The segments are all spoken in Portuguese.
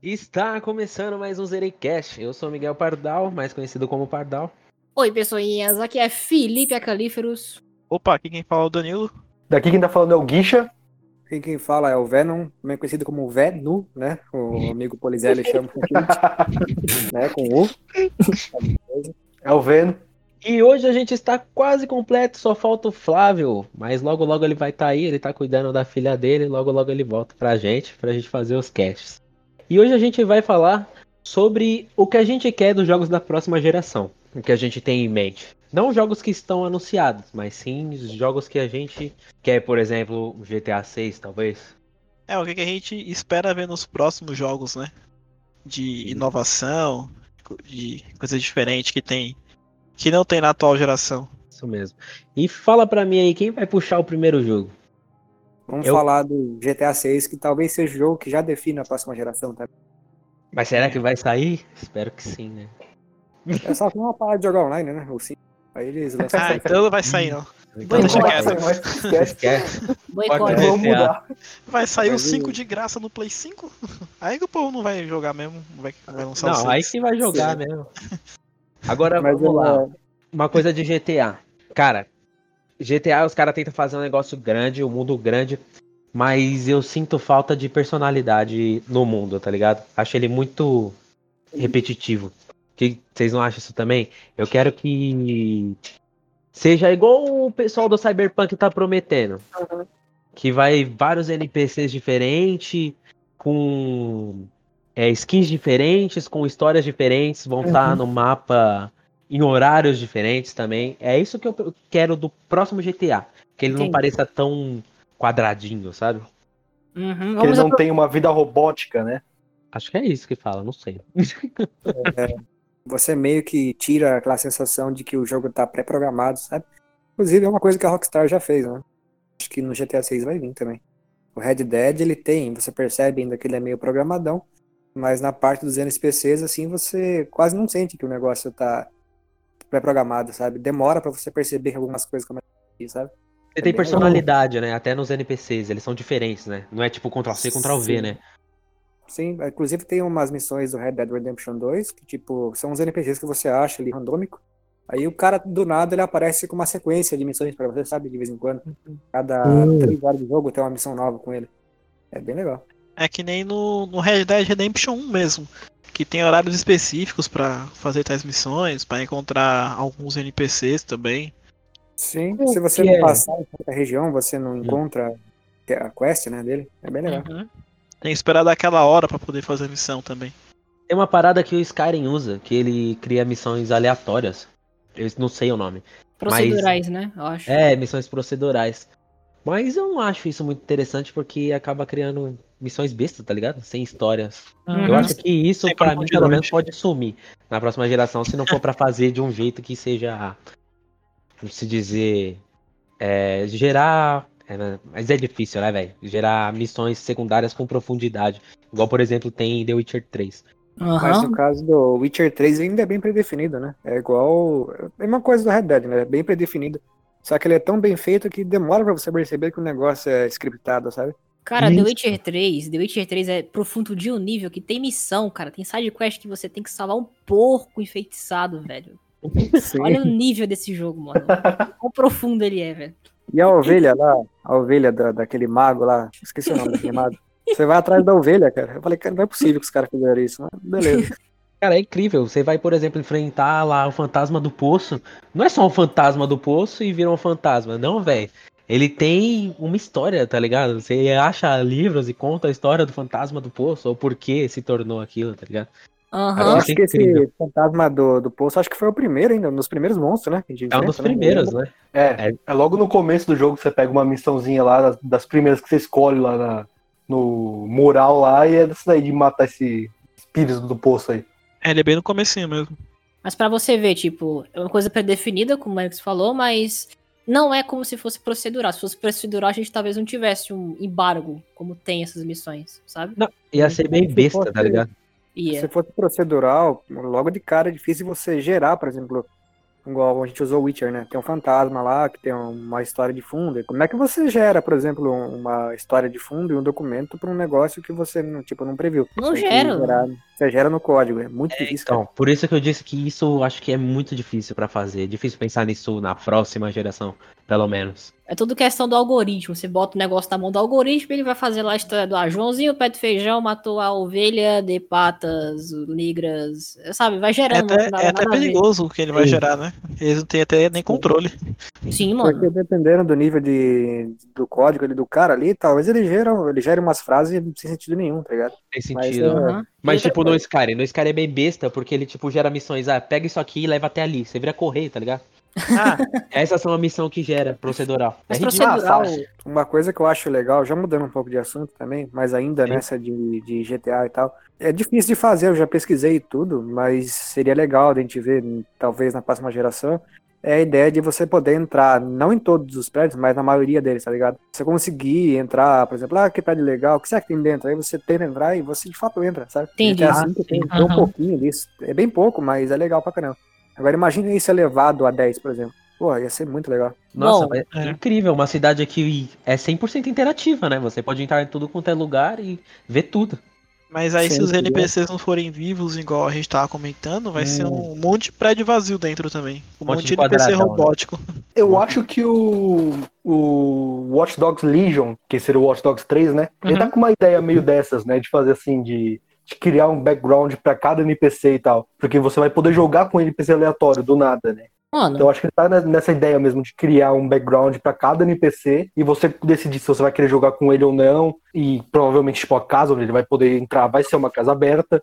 Está começando mais um Zerecast. Eu sou Miguel Pardal, mais conhecido como Pardal. Oi, pessoinhas, aqui é Felipe Acalíferos. Opa, aqui quem fala é o Danilo. Daqui quem tá falando é o Guicha. Aqui quem fala é o Venom, também conhecido como Venu, né? O amigo Polizelli chama com né? Com U. É o Venom. E hoje a gente está quase completo, só falta o Flávio. Mas logo logo ele vai estar aí, ele tá cuidando da filha dele, logo logo ele volta pra gente, pra gente fazer os casts. E hoje a gente vai falar sobre o que a gente quer dos jogos da próxima geração. O que a gente tem em mente. Não jogos que estão anunciados, mas sim jogos que a gente quer, por exemplo, GTA 6, talvez. É, o que que a gente espera ver nos próximos jogos, né? De inovação, de coisa diferente que tem. Que não tem na atual geração. Isso mesmo. E fala pra mim aí, quem vai puxar o primeiro jogo? Vamos Eu- falar do GTA 6, que talvez seja o jogo que já define a próxima geração, tá? Mas será que vai sair? Espero que sim, né? É só que não parar de jogar online, né? Ou sim. Aí eles lançam Ah, então não vai sair não. Então, deixa quieto. Boicote. Vamos mudar. Vai sair o Mas e- 5 de graça no Play 5? Aí que o povo não vai jogar mesmo. Não vai, vai lançar Não, 6. aí que vai jogar mesmo. Agora Mas vamos lá. Uma coisa de GTA. Cara, GTA os caras tentam fazer um negócio grande, um mundo grande, mas eu sinto falta de personalidade no mundo, tá ligado? Acho ele muito repetitivo. Que vocês não acham isso também? Eu quero que seja igual o pessoal do Cyberpunk tá prometendo. Que vai vários NPCs diferentes, com é, skins diferentes, com histórias diferentes, vão estar no mapa em horários diferentes também. É isso que eu quero do próximo GTA. Que ele não Entendi. pareça tão quadradinho, sabe? Uhum, Que ele não apro- tem uma vida robótica, né? Acho que é isso que fala, não sei. Você meio que tira aquela sensação de que o jogo tá pré-programado, sabe? Inclusive é uma coisa que a Rockstar já fez, né? Acho que no GTA 6 vai vir também. O Red Dead, ele tem, você percebe ainda que ele é meio programadão, mas na parte dos NPCs, assim, você quase não sente que o negócio tá pré-programado, sabe? Demora pra você perceber que algumas coisas começam a ir, sabe? Você tem bem personalidade, né? Até nos NPCs, eles são diferentes, né? Não é tipo Ctrl-C, Ctrl-V, Sim. né? Sim, inclusive tem umas missões do Red Dead Redemption 2 que, tipo, são os NPCs que você acha ali randômico. Aí o cara, do nada, ele aparece com uma sequência de missões pra você, sabe? De vez em quando. Cada Hum. três horas de jogo tem uma missão nova com ele. É bem legal. É que nem no, no Red Dead Redemption 1 mesmo. Que tem horários específicos pra fazer tais missões, pra encontrar alguns NPCs também. Sim, se você não é? passar em certa região, você não encontra a quest, né, dele. É bem legal. Uhum. Tem que esperar daquela hora pra poder fazer a missão também. Tem uma parada que o Skyrim usa, que ele cria missões aleatórias. Eu não sei o nome. procedurais, né? Eu acho. É, missões procedurais. Mas eu não acho isso muito interessante porque acaba criando missões bestas, tá ligado? Sem histórias. Uhum. Eu acho que isso, Sem pra mim, pelo menos, pode sumir na próxima geração, se não for pra fazer de um jeito que seja, como se dizer, é, gerar. é, né, mas é difícil, né, velho? Gerar missões secundárias com profundidade. Igual, por exemplo, tem em The Witcher 3. Mas Aham. no caso do Witcher 3 ainda é bem predefinido, né? É igual. É a mesma coisa do Red Dead, né? É bem predefinido. Só que ele é tão bem feito que demora pra você perceber que o negócio é scriptado, sabe? Cara, The. Witcher 3, The Witcher 3 é profundo de um nível que tem missão, cara. Tem side quest que você tem que salvar um porco enfeitiçado, velho. Sim. Olha o nível desse jogo, mano. Quão profundo ele é, velho. E a ovelha lá, a ovelha da, daquele mago lá, esqueci o nome daquele mago. Você vai atrás da ovelha, cara. Eu falei, cara, não é possível que os caras fizeram isso. Mas beleza. Cara, é incrível. Você vai, por exemplo, enfrentar lá o fantasma do poço. Não é só um fantasma do poço e vira um fantasma, não, velho. Ele tem uma história, tá ligado? Você acha livros e conta a história do fantasma do poço, ou por que se tornou aquilo, tá ligado? Eu Aham. Nossa, acho que esse fantasma do, do poço, acho que foi o primeiro ainda, um dos primeiros monstros, né? É um dos né? primeiros, né? É, é logo no começo do jogo que você pega uma missãozinha lá, das, das primeiras que você escolhe lá na- no mural lá, e é dessa daí de matar esse espírito do poço aí. É, ele é bem no comecinho mesmo. Mas pra você ver, tipo, é uma coisa predefinida, como o Alex falou, mas não é como se fosse procedural. Se fosse procedural, a gente talvez não tivesse um embargo, como tem essas missões, sabe? Não, ia ser bem besta, fosse- tá ligado? E Se fosse procedural, logo de cara é difícil você gerar, por exemplo, igual a gente usou o Witcher, né? Tem um fantasma lá, que tem uma história de fundo. Como é que você gera, por exemplo, uma história de fundo e um documento para um negócio que você, não, tipo, não previu? Não gera. você gera no código, é muito difícil. Então, cara. por isso que eu disse que isso acho que é muito difícil pra fazer. É difícil pensar nisso na próxima geração, pelo menos. É tudo questão do algoritmo. Você bota o negócio na mão do algoritmo, ele vai fazer lá a história do ah, Joãozinho, pé de feijão, matou a ovelha de patas negras. Sabe, vai É gerando. até, nada- é até nada a ver. perigoso o que ele vai Sim. gerar, né? Eles não têm até nem controle. Sim, mano. Porque dependendo do nível de, do código ali do cara ali, talvez ele gere, ele gere umas frases sem sentido nenhum, tá ligado? Tem Mas, sentido. é. Mas, E outra tipo, no Skyrim. No Skyrim é bem besta, porque ele, tipo, gera missões. Ah, pega isso aqui e leva até ali. Você vira correio, tá ligado? Ah, Essas são a missão que gera, procedural. Mas é procedural. Uma coisa que eu acho legal, já mudando um pouco de assunto também, mas ainda Sim. nessa de, de GTA e tal, é difícil de fazer, eu já pesquisei tudo, mas seria legal a gente ver, talvez na próxima geração, é a ideia de você poder entrar, não em todos os prédios, mas na maioria deles, tá ligado? Você conseguir entrar, por exemplo, ah, que prédio legal, o que será que tem dentro? Aí você tenta entrar e você de fato entra, sabe? Entendi. V tem, tem um pouquinho disso, é bem pouco, mas é legal pra caramba. Agora imagine isso elevado a 10, por exemplo. Pô, ia ser muito legal. Nossa, Bom, é é. incrível. Uma cidade que é 100% interativa, né? Você pode entrar em tudo quanto é lugar e ver tudo. mas aí se os. NPCs não forem vivos, igual a gente tava comentando, vai ser Hum. um monte de prédio vazio dentro também. Um monte monte, de de NPC né? robótico. Eu acho que o, o Watch Dogs Legion, que seria o Watch Dogs 3, né? Ele Uhum. tá com uma ideia meio dessas, né? De fazer assim, de criar um background pra cada NPC e tal. Porque você vai poder jogar com NPC aleatório do nada, né? Mano, Então eu acho que ele tá ne- nessa ideia mesmo de criar um background pra cada NPC e você decidir se você vai querer jogar com ele ou não. E provavelmente, tipo, a casa onde ele vai poder entrar vai ser uma casa aberta.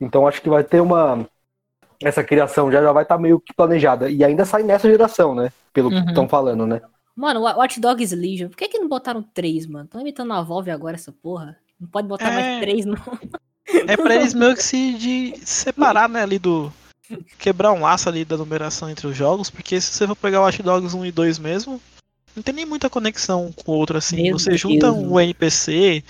Então acho que vai ter uma. Essa criação já, já vai estar meio que planejada. E ainda sai nessa geração, né? Pelo Uhum. que estão falando, né? mano, Wa- Watch Dogs Legion, por que que não botaram três, mano? Tão imitando a Valve agora essa porra. Não pode botar É. mais três, não. É pra eles meio que se de separar, né, ali do. Quebrar um laço ali da numeração entre os jogos, porque se você for pegar o Watch Dogs 1 e 2 mesmo, não tem nem muita conexão com o outro assim. Meu você junta Deus. um NPC,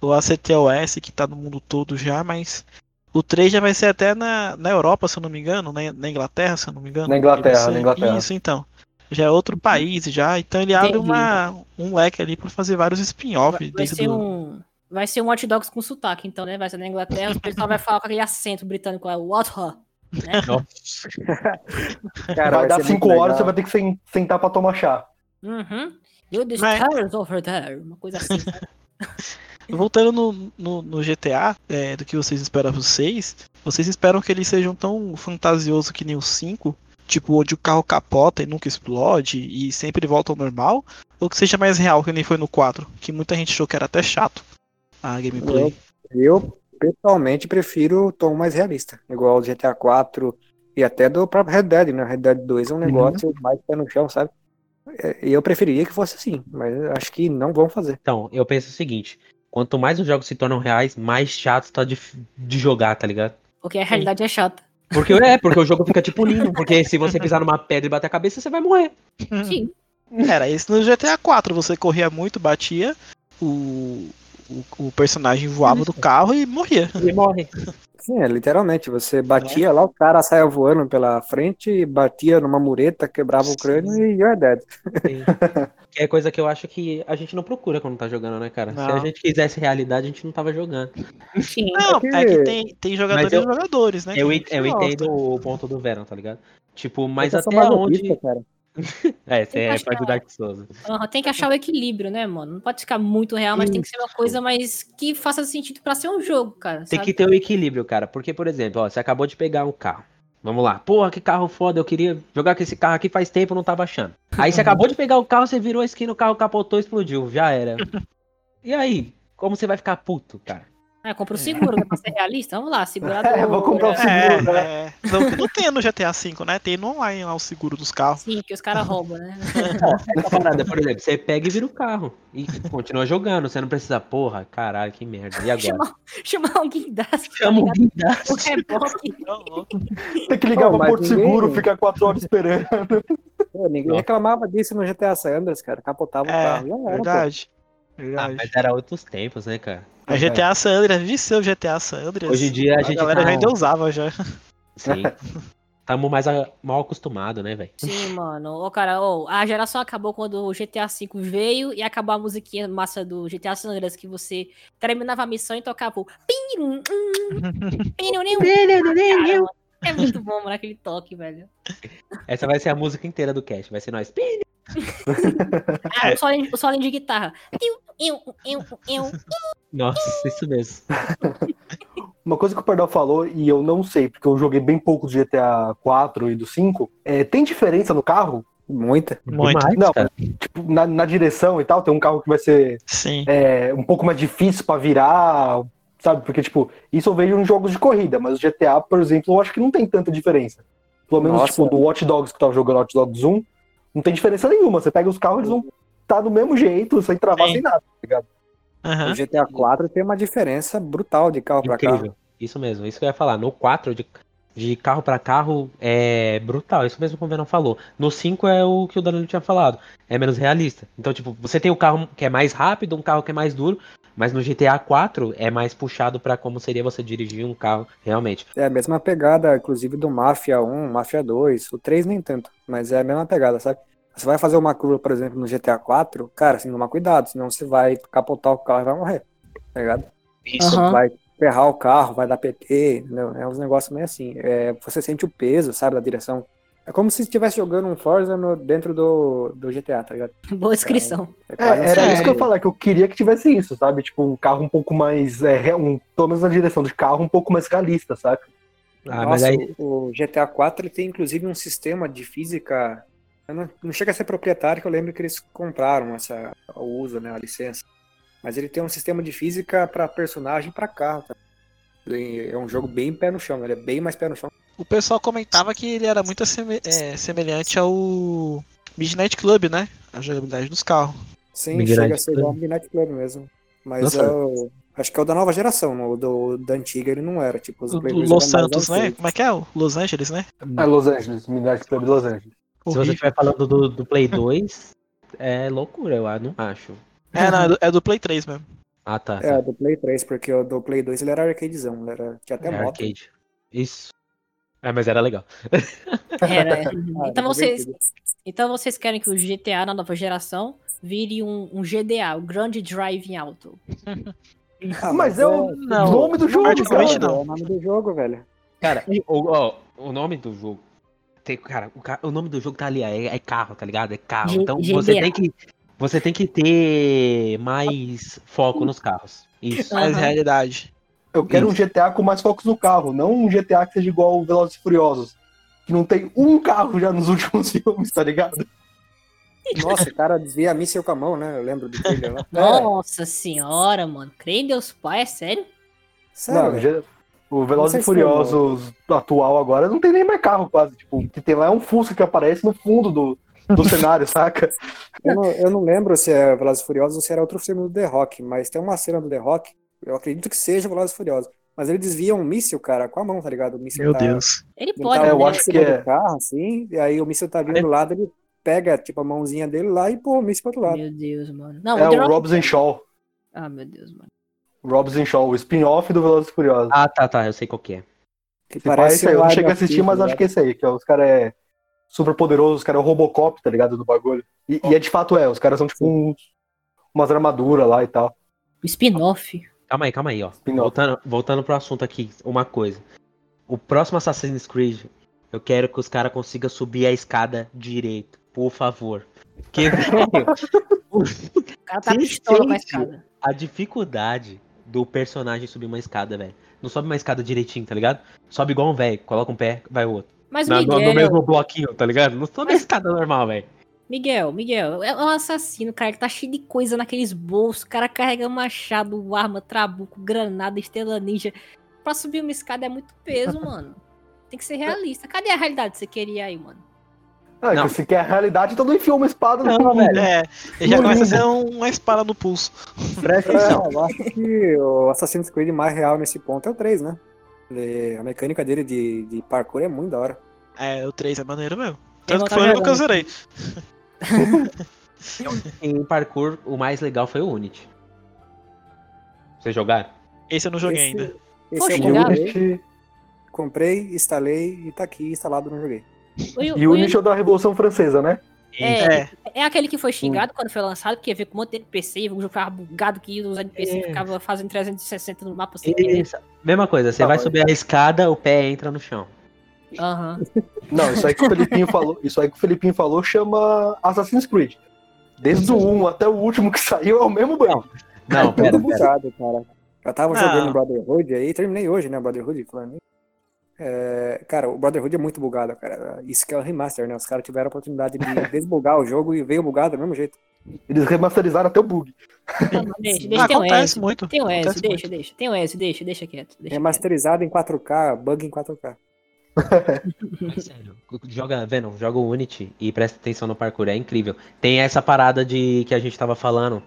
o ACTOS que tá no mundo todo já, mas o 3 já vai ser até na, na Europa, se eu não me engano, na, na Inglaterra, se eu não me engano. Na Inglaterra, na Inglaterra. Isso, então. Já é outro país já, então ele abre Entendi. uma, um leque ali pra fazer vários Vai, spin-off vai dentro ser do. um. Vai ser um Watch Dogs com sotaque, então, né? Vai ser na Inglaterra, o pessoal vai falar com aquele acento britânico, é What? her, Né? Cara, vai dar ser cinco muito horas, legal. você vai ter que sen- sentar pra tomar chá. Uhum. You the Mas- over there. Uma coisa assim. sabe? Voltando no, no, no GTA, é, do que vocês esperam pro 6, vocês esperam que eles sejam tão fantasiosos que nem o 5? Tipo, onde o carro capota e nunca explode e sempre volta ao normal? Ou que seja mais real, que nem foi no 4? Que muita gente achou que era até chato a gameplay. Eu, pessoalmente, prefiro o tom mais realista. Igual o GTA 4 e até do próprio Red Dead, né? Red Dead 2 é um negócio mais pé no chão, sabe? É, eu preferiria que fosse assim, mas eu acho que não vão fazer. Então, eu penso o seguinte: quanto mais os jogos se tornam reais, mais chato tá de, de jogar, tá ligado? Porque a realidade é chata. Porque é, porque o jogo fica tipo lindo. Porque se você pisar numa pedra e bater a cabeça, você vai morrer. Sim. Era isso no GTA 4, você corria muito, batia, o, o, o personagem voava do carro e morria. E morre. Sim, é literalmente. Você batia lá, o cara saia voando pela frente, batia numa mureta, quebrava o crânio e you're dead. Sim. Que é coisa que eu acho que a gente não procura quando tá jogando, né, cara? Se a Não. gente quisesse realidade, a gente não tava jogando. Sim. Não, que- é que tem, tem jogadores eu- e jogadores, né? Eu, eu entendo o ponto do Venom, tá ligado? Tipo, mas até onde. cara. É, você é do Dark Souls. Aham, tem que achar o equilíbrio, né, mano? Não pode ficar muito real, mas tem que ser uma coisa mais que faça sentido pra ser um jogo, cara. Tem sabe? que ter o equilíbrio, cara. Porque, por exemplo, ó, você acabou de pegar um carro. Vamos lá. Porra, que carro foda. Eu queria jogar com esse carro aqui faz tempo, não tava achando. Aí você acabou de pegar o carro, você virou a esquina, o carro capotou, explodiu. Já era. E aí? Como você vai ficar puto, cara? É, compra o seguro, né? Pra ser realista. Vamos lá, segurar É, vou comprar o seguro, né? É, é. Não, não tem no GTA V, né? Tem no online lá o seguro dos carros. Sim, que os caras roubam, né? Essa parada, por exemplo, você pega e vira o carro. E continua jogando. Você não precisa, porra, caralho, que merda. E agora? Chama, chama alguém das. Chama o O guindaste. reboque. Tem que ligar Não, pra mas Porto ninguém- Seguro, ficar quatro horas esperando. Pô, ninguém reclamava disso no GTA San Andreas, cara. Capotava o É, carro. Era, pô. Verdade. Ah, mas era outros tempos, né, cara? A GTA San Andreas, vi seu GTA San Andreas. Hoje em dia a a gente galera tá- já ainda usava já. Sim. Tamo mais a- mal acostumado, né, velho? Sim, mano. Ô, cara, ô, a geração acabou quando o GTA V veio e acabou a musiquinha massa do GTA San Andreas, que você terminava a missão e tocava o... Hum, É muito bom, mano, aquele toque, velho. Essa vai ser a música inteira do cast. Vai ser nós. Ah, o solo, o solo de guitarra. Piu, iu, iu, iu. Nossa, isso mesmo. Uma coisa que o Pardal falou, e eu não sei, porque eu joguei bem pouco do GTA 4 e do 5, é, tem diferença no carro? Muita. Muito. Não, cara. Tipo, na, na direção e tal, tem um carro que vai ser Sim. é, um pouco mais difícil pra virar, sabe? Porque, tipo, isso eu vejo em jogos de corrida, mas o GTA, por exemplo, eu acho que não tem tanta diferença. Pelo menos, Nossa. tipo, do Watch Dogs que eu tava jogando Watch Dogs 1, não tem diferença nenhuma. Você pega os carros, eles vão estar do mesmo jeito, sem travar, Sim. sem nada, tá ligado? Aham. No GTA 4 tem uma diferença brutal de carro pra carro. Isso mesmo, isso que eu ia falar. No 4, de, de carro pra carro, é brutal. Isso mesmo que o Venom falou. No 5 é o que o Danilo tinha falado. É menos realista. Então, tipo, você tem o carro que é mais rápido, um carro que é mais duro. Mas no GTA 4 é mais puxado pra como seria você dirigir um carro realmente. É a mesma pegada, inclusive, do Mafia 1, Mafia 2. O 3 nem tanto, mas é a mesma pegada, sabe? Você vai fazer uma curva, por exemplo, no GTA 4, cara, você tem que tomar cuidado, senão você vai capotar o carro e vai morrer, tá ligado? Isso. Aham. Vai ferrar o carro, vai dar PT, entendeu? É uns negócios meio assim. É, você sente o peso, sabe, da direção. É como se estivesse jogando um Forza no- dentro do, do GTA, tá ligado? Boa descrição. É, quase um era isso que eu ia falar, que eu queria que tivesse isso, sabe? Tipo, um carro um pouco mais. É, um, pelo menos na direção de carro, um pouco mais realista, saca? Ah, mas Nossa, aí. o GTA 4 ele tem inclusive um sistema de física. Não, não chega a ser proprietário, que eu lembro que eles compraram essa, o uso, né, a licença. Mas ele tem um sistema de física para personagem e para carro. Tá? Ele É um jogo bem pé no chão, ele é bem mais pé no chão. O pessoal comentava que ele era muito seme- é, semelhante ao Midnight Club, né? A jogabilidade dos carros. Sim, Midnight chega a ser igual ao Midnight Club mesmo. Mas Nossa. é o- acho que é o da nova geração, o do, da antiga ele não era. Tipo, os O Play do 2 Los Santos, né? Como é que é? O Los Angeles, né? É Los Angeles, Midnight Club de Los Angeles. Se você estiver falando do, do Play 2, é loucura, eu não acho. É, não, é do, é do Play 3 mesmo. Ah, tá. É, tá. do Play 3, porque o do Play 2 ele era arcadezão, ele era, tinha até É moto. arcade. Isso. É, mas era legal. Era. Ah, Então era vocês, então vocês querem que o GTA na nova geração vire um, um GDA, o Grand Driving Auto. Ah, mas é o não, nome do jogo, não. É o nome do jogo, velho. Cara, o, ó, o nome do jogo. Tem, cara, o, o nome do jogo tá ali, é, é carro, tá ligado? É carro. G- Então você GBA. tem que. Você tem que ter mais foco nos carros. Isso. Mais realidade. Eu quero um GTA com mais focos no carro, não um GTA que seja igual o Velozes e Furiosos. Que não tem um carro já nos últimos filmes, tá ligado? Nossa, o cara desvia a míssil com a mão, né? Eu lembro do trailer lá. Nossa senhora, mano. Creio em Deus Pai, é sério? Sério, Não, o Velozes e Furiosos atual agora não tem nem mais carro quase. Tipo, o que tem lá é um Fusca que aparece no fundo do, do cenário, saca? Eu não, eu não lembro se é Velozes e Furiosos ou se era outro filme do The Rock, mas tem uma cena do The Rock, eu acredito que seja Velozes e Furiosos. Mas ele desvia um míssil, cara, com a mão, tá ligado? O míssil Meu tá, Deus. Ele pode, tá É, eu né? acho que é. do carro, assim, e aí o míssil tá vindo do lado, ele pega, tipo, a mãozinha dele lá e pô o míssil pro outro lado. Meu Deus, mano. Não, É The o Rock- Robson Shaw. Ah, meu Deus, mano. Robson Shaw, o spin-off do Velozes e Furiosos. Ah, tá, tá. Eu sei qual que é. Que Se parece eu não cheguei a assistir, mas acho que é esse aí, que é, os caras é super poderoso, os caras é o Robocop, tá ligado? Do bagulho. E, e é de fato é, os caras são tipo uns, umas armaduras lá e tal. Spin-off. Calma aí, calma aí, ó. Voltando, voltando pro assunto aqui, uma coisa. O próximo Assassin's Creed, eu quero que os caras consigam subir a escada direito, por favor. Porque, velho, O cara tá pistola com a escada. a dificuldade do personagem subir uma escada, velho. Não sobe uma escada direitinho, tá ligado? Sobe igual um velho, coloca um pé, vai o outro. Mas Na- no, Miguel, no mesmo bloquinho, tá ligado? Não sobe a escada normal, velho. Miguel, Miguel, é um assassino, cara, que tá cheio de coisa naqueles bolsos. O cara carrega machado, arma, trabuco, granada, estrela ninja. Pra subir uma escada é muito peso, mano. Tem que ser realista. Cadê a realidade que você queria aí, mano? Ah, Não. que se quer a realidade, então não enfia uma espada no Não, velho. É, ele já começa a ser um- uma espada no pulso. Presta É, atenção. eu acho que o Assassin's Creed mais real nesse ponto é o 3, né? Ele- a mecânica dele de, de parkour é muito da hora. É, o 3 é maneiro mesmo. Tanto que foi que eu jogar. zerei. Em parkour, o mais legal foi o Unity. Vocês jogaram? Esse eu não joguei Esse- ainda. Esse Poxa, é o que eu. Unity, comprei, instalei e tá aqui instalado, não joguei. O, E o Unity é da Revolução Francesa, né? É, É, é aquele que foi xingado quando foi lançado, porque veio com um monte de NPC, o jogo ficava bugado que os NPC É. ficavam fazendo 360 no mapa sem querer. Isso. Mesma coisa, você Tá vai bom. subir a escada, o pé entra no chão. Aham. Não, isso aí que o Felipinho falou, isso aí que o Felipinho falou chama Assassin's Creed. Desde o 1 até o último que saiu é o mesmo banco. Não, é pera, pera. bugado, cara. Eu tava Ah. jogando Brotherhood aí, terminei hoje, né, Brotherhood, falando. É, cara, o Brotherhood é muito bugado, cara. Isso que é o remaster, né? Os caras tiveram a oportunidade de desbugar o jogo e veio bugado do mesmo jeito. Eles remasterizaram até o bug. Não, deixa, deixa, tem um acontece S. muito. Tem um S, acontece deixa, muito. deixa. Tem um S, deixa, deixa quieto. Deixa quieto. Remasterizado em 4K, bug em 4K. Mas sério, joga, Venom, joga o Unity e presta atenção no parkour, é incrível. Tem essa parada de que a gente tava falando,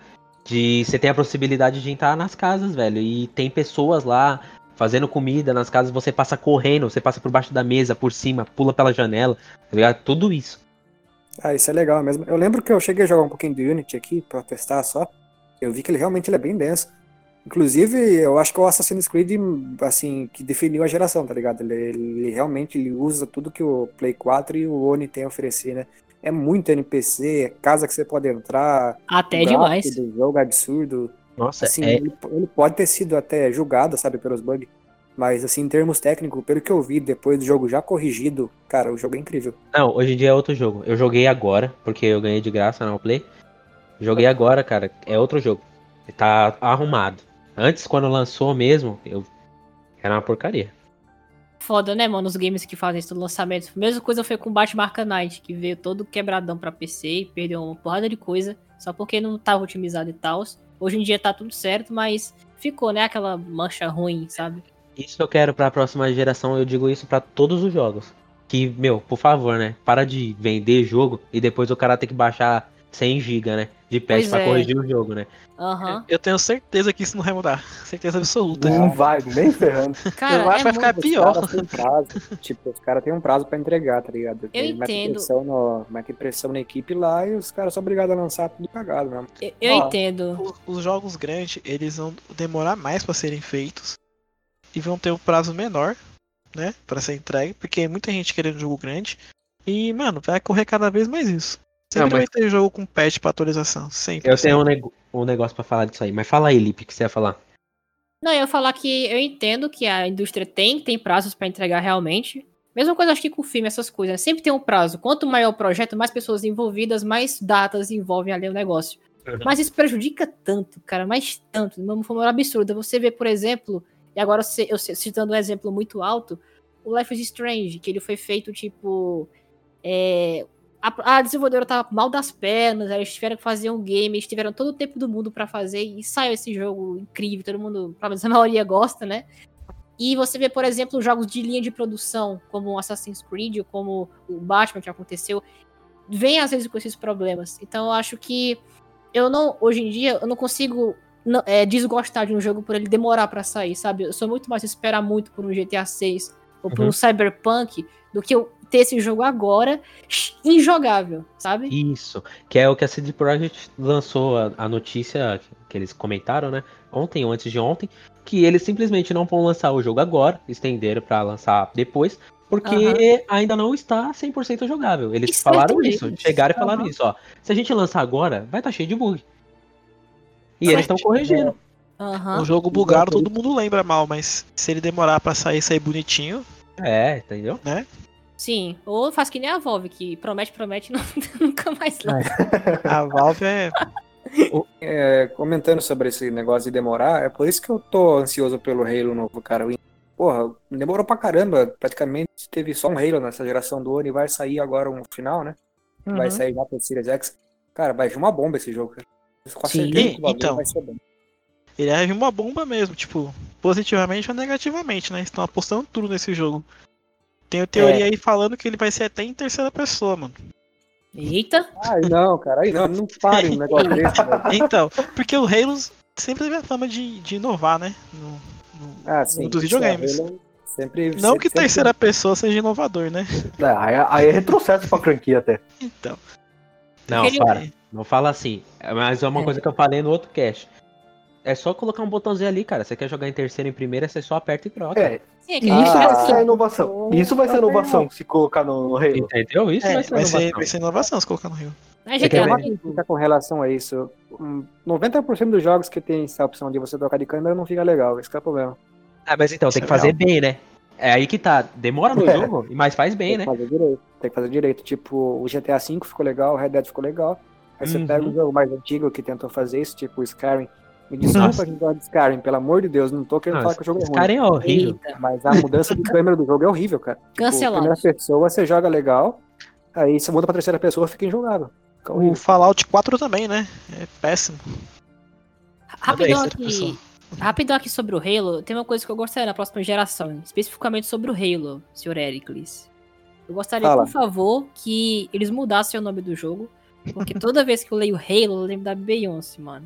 de você tem a possibilidade de entrar nas casas, velho, e tem pessoas lá fazendo comida nas casas, você passa correndo, você passa por baixo da mesa, por cima, pula pela janela, tá ligado? Tudo isso. Ah, isso é legal mesmo. Eu lembro que eu cheguei a jogar um pouquinho de Unity aqui pra testar só. Eu vi que ele realmente ele é bem denso. Inclusive, eu acho que o Assassin's Creed, assim, que definiu a geração, tá ligado? Ele, ele realmente ele usa tudo que o Play 4 e o Oni tem a oferecer, né? É muito NPC, é casa que você pode entrar. Até o demais. do jogo é absurdo. Nossa, Assim, é, ele, ele pode ter sido até julgado, sabe, pelos bugs. Mas, assim, em termos técnicos, pelo que eu vi depois do jogo já corrigido, cara, o jogo é incrível. Não, hoje em dia é outro jogo. Eu joguei agora, porque eu ganhei de graça na Play. Joguei agora, cara, é outro jogo. Tá arrumado. Antes, quando lançou mesmo, eu era uma porcaria. Foda, né, mano? Os games que fazem isso no lançamento. Mesma coisa foi com Batman Arkham Knight, que veio todo quebradão pra PC e perdeu uma porrada de coisa, só porque não tava otimizado e tal. Hoje em dia tá tudo certo, mas ficou, né, aquela mancha ruim, sabe? Isso eu quero pra próxima geração, eu digo isso pra todos os jogos. Que, meu, por favor, né? Para de vender jogo e depois o cara tem que baixar 100 GB, né? De patch Pois pra é. corrigir o jogo, né? Aham. Eu tenho certeza que isso não vai mudar. Certeza absoluta. Não vai, nem ferrando. Cara, Eu acho é que vai ficar pior. Os caras têm prazo. tipo, os caras têm um prazo pra entregar, tá ligado? Eu Ele entendo. Pressão no, mete pressão na equipe lá e os caras são obrigados a lançar tudo cagado mesmo. Eu, eu Ó, entendo. Os, os jogos grandes, eles vão demorar mais pra serem feitos e vão ter um prazo menor, né, Pra ser entregue, porque é muita gente querendo jogo grande. E, mano, vai correr cada vez mais isso. Sempre Não, mas- vai ter jogo com patch pra atualização, sempre. Eu tenho um, nego- um negócio pra falar disso aí. Mas fala aí, Lipe, o que você ia falar? Não, eu ia falar que eu entendo que a indústria tem, tem prazos pra entregar realmente. Mesma coisa acho que com filme, essas coisas. né? Sempre tem um prazo. Quanto maior o projeto, mais pessoas envolvidas, mais datas envolvem ali o negócio. Uhum. Mas isso prejudica tanto, cara, mais tanto, de uma forma absurda. Você vê, por exemplo, e agora eu citando um exemplo muito alto, o Life is Strange, que ele foi feito tipo. é, a, a desenvolvedora tava mal das pernas, eles tiveram que fazer um game, eles tiveram todo o tempo do mundo pra fazer e saiu esse jogo incrível, todo mundo, pelo menos a maioria gosta, né? E você vê, por exemplo, jogos de linha de produção, como o Assassin's Creed, ou como o Batman que aconteceu, vem às vezes com esses problemas. Então eu acho que eu não, hoje em dia, eu não consigo não- é, desgostar de um jogo por ele demorar pra sair, sabe? Eu sou muito mais esperar muito por um GTA 6 ou por Uhum. um Cyberpunk do que eu ter esse jogo agora injogável, sabe? Isso, que é o que a CD Projekt lançou a, a notícia que eles comentaram, né? Ontem ou antes de ontem, que eles simplesmente não vão lançar o jogo agora, estenderam pra lançar depois, porque ainda não está 100% jogável. Eles Isso falaram é isso, deles. chegaram e falaram isso, ó. Se a gente lançar agora, vai estar cheio de bug. E Certo. eles estão corrigindo. Aham. O jogo bugado todo mundo lembra mal, mas se ele demorar pra sair sair bonitinho, É, entendeu? Sim. Ou faz que nem a Volve, que promete, promete e nunca mais lança. a Valve é. É, comentando sobre esse negócio de demorar, é por isso que eu tô ansioso pelo Halo novo, cara. Porra, demorou pra caramba. Praticamente teve só um Halo nessa geração do ano e vai sair agora um final, né? Vai sair já pro Series X. Cara, vai vir uma bomba esse jogo, cara. Com Sim. Então. vai ser bom. Ele é uma bomba mesmo, tipo, positivamente ou negativamente, né? Estão apostando tudo nesse jogo. Tem teoria aí falando que ele vai ser até em terceira pessoa, mano. Eita. Ai, não, cara, aí não, não pare um negócio desse, velho. Então, porque o Halo sempre teve a fama de, de inovar, né? No, no- Ah, sim. dos isso é videogames. Halo Sempre, Não sempre- que sempre- terceira pessoa seja inovador, né? É, aí, aí é retrocesso pra franquia até. Então. Não, para. Não fala assim. É, Mas é uma É. coisa que eu falei no outro cast. É só colocar um botãozinho ali, cara. Você quer jogar em terceiro e em primeira, você só aperta e troca. É, Sim, é isso nem- vai ser a inovação. Isso vai ser inovação se colocar no, no Halo. Entendeu? Isso É, vai ser vai, ser, inovação. vai ser inovação se colocar no Rio. Mas Você GTA ver? V, Fica com relação a isso. Hum, 90% dos jogos que tem essa opção de você trocar de câmera não fica legal. Esse que é o problema. Ah, mas então, tem que Isso é fazer bem, né? É aí que tá. Demora no É. jogo, mas faz bem, Tem né? que fazer direito. Tem que fazer direito. Tipo, o GTA V ficou legal, o Red Dead ficou legal. Aí você Uhum. pega um jogo mais antigo que tentou fazer isso, tipo o Skyrim. Me desculpa, Nossa. a gente de Skyrim, pelo amor de Deus, não tô querendo falar que o jogo é ruim. cara é horrível. Eita, Mas a mudança de câmera do jogo é horrível, cara. Tipo, Cancelado. primeira pessoa você joga legal, aí você muda pra terceira pessoa fica injogável. Fica O. Fallout 4 também, né? É péssimo. Rapidão aqui. Rapidão aqui sobre o Halo, tem uma coisa que eu gostaria na próxima geração, especificamente sobre o Halo, Sr. Ericles. Eu gostaria, Fala. por favor, que eles mudassem o nome do jogo, porque toda vez que eu leio Halo, eu lembro da Beyoncé, mano.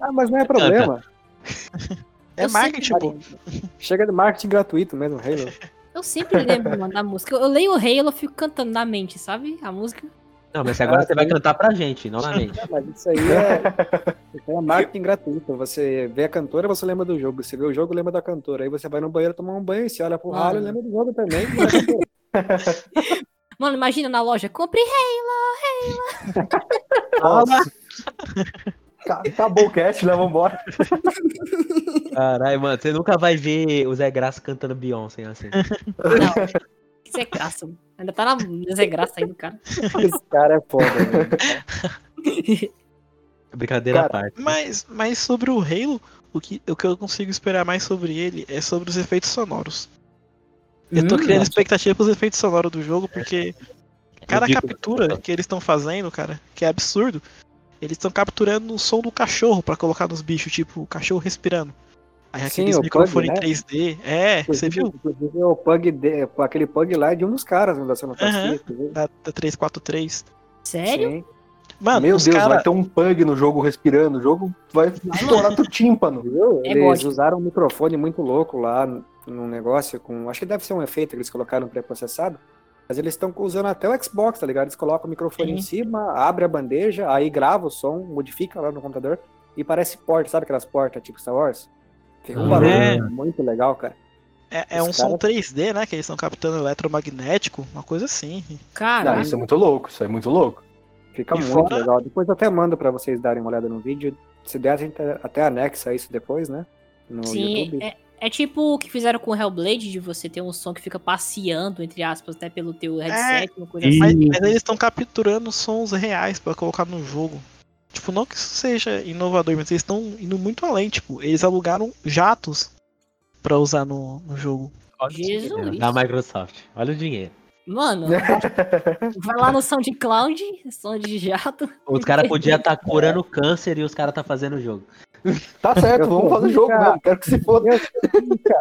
Ah, mas não é problema. É Eu marketing, pô. Chega de marketing gratuito mesmo, Halo. Eu sempre lembro, mano, da música. Eu leio o Halo, eu fico cantando na mente, sabe? A música. Não, mas agora Ah, você vai cantar pra gente, não na mente. Mas isso aí é, é marketing gratuito. Você vê a cantora, você lembra do jogo. Você vê o jogo, lembra da cantora. Aí você vai no banheiro tomar um banho, você olha pro ralo e lembra do jogo também. Mano, imagina na loja, compre Halo. Nossa. Ca- Acabou o cast, né? Vambora. Caralho, mano, você nunca vai ver o Zé Graça cantando Beyoncé assim. Não. Isso é graça. mano. Ainda tá na desgraça aí do cara. Esse cara é foda, velho. Brincadeira à Cara, parte. Mas, mas sobre o Halo, o que, o que eu consigo esperar mais sobre ele é sobre os efeitos sonoros. Eu tô Hum, criando expectativa pros efeitos sonoros do jogo, porque cada captura que eles estão fazendo, cara, que é absurdo, eles estão capturando o som do cachorro pra colocar nos bichos, tipo, o cachorro respirando. Aí Sim, aqueles o microfones né? 3D. É, você viu? Inclusive, o Pug de, aquele Pug lá é de um dos caras né, da sonoplastia. você viu? Da, da 343. Sério? Sim. Mano, Meu Deus, cara... vai ter um pug no jogo respirando. O jogo vai estourar teu tímpano. Viu? É Eles usaram um microfone muito louco lá num negócio com. Acho que deve ser um efeito que eles colocaram pré-processado. Mas eles estão usando até o Xbox, tá ligado? Eles colocam o microfone Sim. em cima, abre a bandeja, aí grava o som, modifica lá no computador e parece porta, sabe aquelas portas tipo Star Wars? Fica um Ah, barulho é. muito legal, cara. É, é um som caras- 3D, né? Que eles estão captando eletromagnético, uma coisa assim. Cara, Não, isso é muito louco, isso é muito louco. Fica E muito fora- legal. Depois eu até mando pra vocês darem uma olhada no vídeo. Se der, a gente até anexa isso depois, né? No sim, YouTube. é, é tipo o que fizeram com o Hellblade, de você ter um som que fica passeando, entre aspas, até pelo teu headset, uma coisa assim. Mas, mas eles estão capturando sons reais pra colocar no jogo. Tipo, não que isso seja inovador, mas eles estão indo muito além. Tipo, eles alugaram jatos pra usar no, no jogo. Jesus. Da Microsoft. Olha o dinheiro. Mano, vai lá no SoundCloud, som de jato. Os caras podiam estar curando câncer e os caras tá fazendo o jogo. Tá certo, Eu vamos fazer jogo rica. mesmo. Quero que se foda.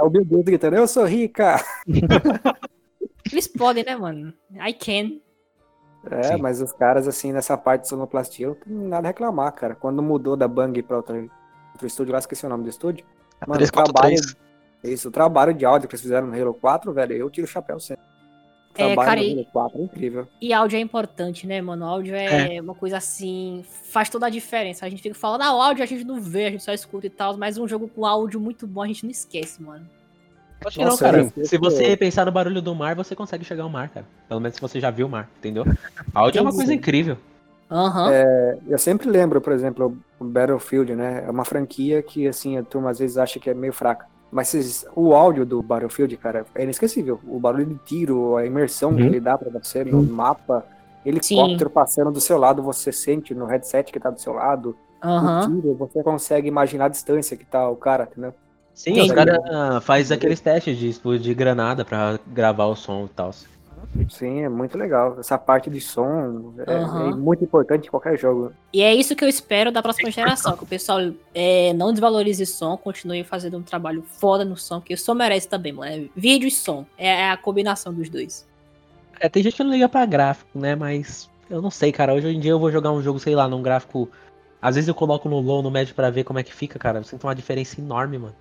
O Bill Gates gritando, eu sou rica. Eles podem, né, mano? I can. É, Sim. mas os caras, assim, nessa parte de sonoplastia, eu não tenho nada a reclamar, cara. Quando mudou da Bang pra outro, outro estúdio lá, esqueci o nome do estúdio. Mano, o trabalho, 343. isso, o trabalho de áudio que eles fizeram no Halo 4, velho, eu tiro o chapéu sempre. É, trabalho cara, no e- Halo 4 é incrível. E áudio é importante, né, mano? Áudio é, uma coisa assim, faz toda a diferença. A gente fica falando, ah, o áudio a gente não vê, a gente só escuta e tal, mas um jogo com áudio muito bom a gente não esquece, mano. Acho que não, cara. sim. Se você pensar no barulho do mar, você consegue chegar ao mar, cara. Pelo menos se você já viu o mar, entendeu? Áudio é uma coisa incrível. Aham. Eu sempre lembro, por exemplo, o Battlefield, né? É uma franquia que, assim, a turma às vezes acha que é meio fraca. Mas o áudio do Battlefield, cara, é inesquecível. O barulho de tiro, a imersão que Uhum. ele dá pra você no mapa, helicóptero passando do seu lado, você sente no headset que tá do seu lado. Aham. O tiro, você consegue imaginar a distância que tá o cara, entendeu? Sim, Entendi. os caras fazem aqueles testes de explodir granada pra gravar o som e tal. Sim, é muito legal. Essa parte de som é, Aham. é muito importante em qualquer jogo. E é isso que eu espero da próxima geração, que o pessoal é, não desvalorize som, continue fazendo um trabalho foda no som, porque o som merece também, mano. É vídeo e som. É a combinação dos dois. É, tem gente que não liga pra gráfico, né? Mas eu não sei, cara. Hoje em dia eu vou jogar um jogo, sei lá, num gráfico. Às vezes eu coloco no low, no médio pra ver como é que fica, cara. Eu sinto uma diferença enorme, mano.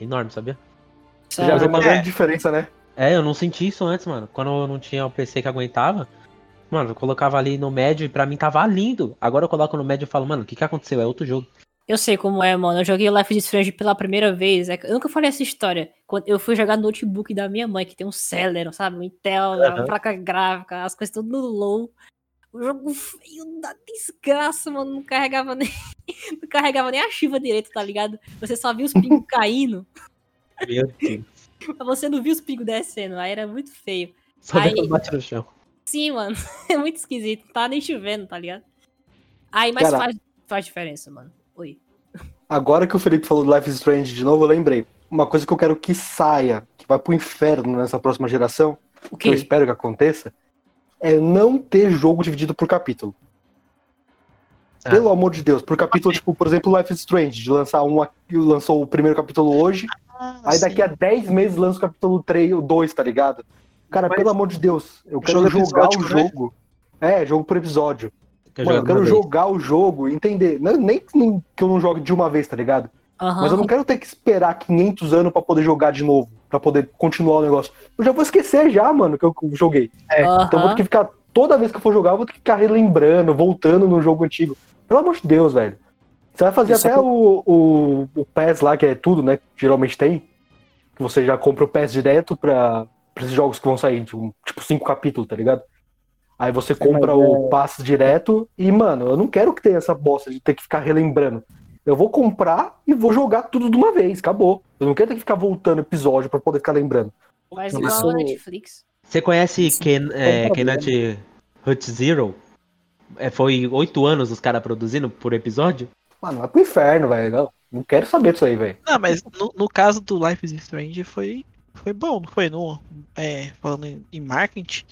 Enorme, sabia? Você já vê Sabe? uma É. grande diferença, né? É, eu não senti isso antes, mano. Quando eu não tinha o PC que aguentava, mano, eu colocava ali no médio e pra mim tava lindo. Agora eu coloco no médio e falo, mano, o que que aconteceu? É outro jogo. Eu sei como é, mano. Eu joguei Life is Strange pela primeira vez. É Eu nunca falei essa história. Quando eu fui jogar no notebook da minha mãe, que tem um Celeron, sabe? Um Intel, uma Aham. placa gráfica, as coisas tudo no low. O jogo feio da desgraça, mano. Não carregava nem. Não carregava nem a chuva direito, tá ligado? Você só via os pingos caindo, Meu Deus. Mas você não via os pingos descendo. Aí era muito feio. Só Aí- bate no chão. Sim, mano. É muito esquisito. Não tá nem chovendo, tá ligado? Aí, mas faz, faz diferença, mano. Oi. Agora que o Felipe falou do Life is Strange de novo, eu lembrei. Uma coisa que eu quero que saia, que vai pro inferno nessa próxima geração, O que eu espero que aconteça, é não ter jogo dividido por capítulo. Ah. Pelo amor de Deus, por capítulo, tipo, por exemplo, Life is Strange, de lançar um aqui, lançou o primeiro capítulo hoje, aí daqui a 10 meses lança o capítulo 3 ou 2, tá ligado? Cara, Mas- pelo amor de Deus, eu quero Jogo jogar o né? jogo. É, jogo por episódio. Mano, eu quero uma vez. jogar o jogo e entender. Não, nem que que eu não jogue de uma vez, tá ligado? Aham. Mas eu não quero ter que esperar 500 anos pra poder jogar de novo, pra poder continuar o negócio. Eu já vou esquecer já, mano, que eu joguei. Então eu vou ter que ficar, toda vez que eu for jogar, eu vou ter que ficar relembrando, voltando no jogo antigo. Pelo amor de Deus, velho. Você vai fazer Isso até é- o, o, o PES lá, que é tudo, né? que Geralmente tem. Que você já compra o PES direto pra, pra esses jogos que vão sair, tipo, tipo cinco capítulos, tá ligado? Aí você compra mas o passe direto e, mano, eu não quero que tenha essa bosta de ter que ficar relembrando. Eu vou comprar e vou jogar tudo de uma vez, acabou. Eu não quero ter que ficar voltando episódio pra poder ficar lembrando. Mas igual a Netflix. Você conhece Ken, é, é Hut Zero? É, foi oito anos os caras produzindo por episódio? Mano, vai pro inferno, velho. Não, não quero saber disso aí, velho. Não, mas no, no caso do Life is Strange foi, foi bom, não foi? No, é, falando em, em marketing,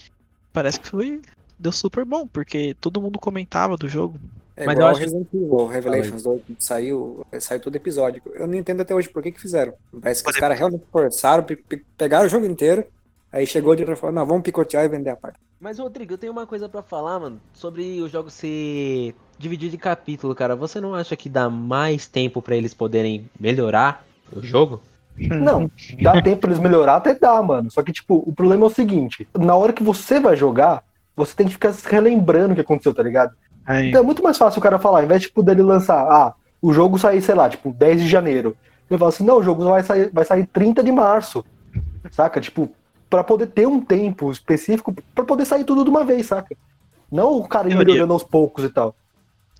parece que foi. Deu super bom, porque todo mundo comentava do jogo. É Mas igual eu acho- Resident Evil Revelations 2, saiu, saiu todo episódio. Eu não entendo até hoje por que que fizeram. Parece que os caras realmente forçaram, pe- pe- pegaram o jogo inteiro, aí chegou o diretor e falou, não, vamos picotear e vender a parte. Mas, Rodrigo, eu tenho uma coisa pra falar, mano, sobre o jogo ser dividido em capítulo, cara. Você não acha que dá mais tempo pra eles poderem melhorar o jogo? Não, dá tempo pra eles melhorar, até dá, mano. Só que, tipo, o problema é o seguinte: na hora que você vai jogar, você tem que ficar se relembrando o que aconteceu, tá ligado? Aí, Então é muito mais fácil o cara falar, ao invés tipo, dele lançar, ah, o jogo sair, sei lá, tipo, 10 de janeiro. Ele fala assim, não, o jogo vai sair, vai sair 30 de março. Saca? Tipo, pra poder ter um tempo específico, pra poder sair tudo de uma vez, saca? Não o cara melhorando aos poucos e tal.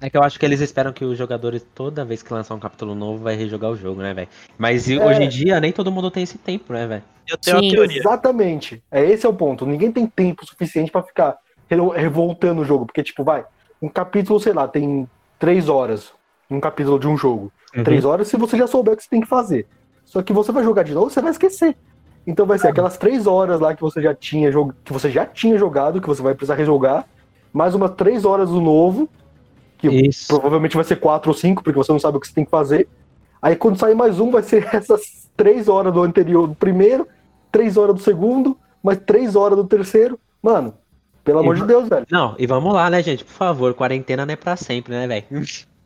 É que eu acho que eles esperam que os jogadores, toda vez que lançar um capítulo novo, vai rejogar o jogo, né, velho? Mas É. hoje em dia, nem todo mundo tem esse tempo, né, velho? eu tenho Sim. uma teoria. Exatamente. É esse é o ponto. Ninguém tem tempo suficiente pra ficar re- revoltando o jogo. Porque, tipo, vai, um capítulo, sei lá, tem três horas. Um capítulo de um jogo. Três horas se você já souber o que você tem que fazer. Só que você vai jogar de novo, você vai esquecer. Então vai ser aquelas três horas lá que você já tinha que você já tinha jogado, que você vai precisar rejogar, mais umas três horas do novo, que Isso. provavelmente vai ser quatro ou cinco, porque você não sabe o que você tem que fazer. Aí quando sair mais um, vai ser essas três horas do anterior, do primeiro, três horas do segundo, mais três horas do terceiro. Mano, pelo amor E- de Deus, velho. Não, e vamos lá, né, gente? Por favor, quarentena não é pra sempre, né, velho?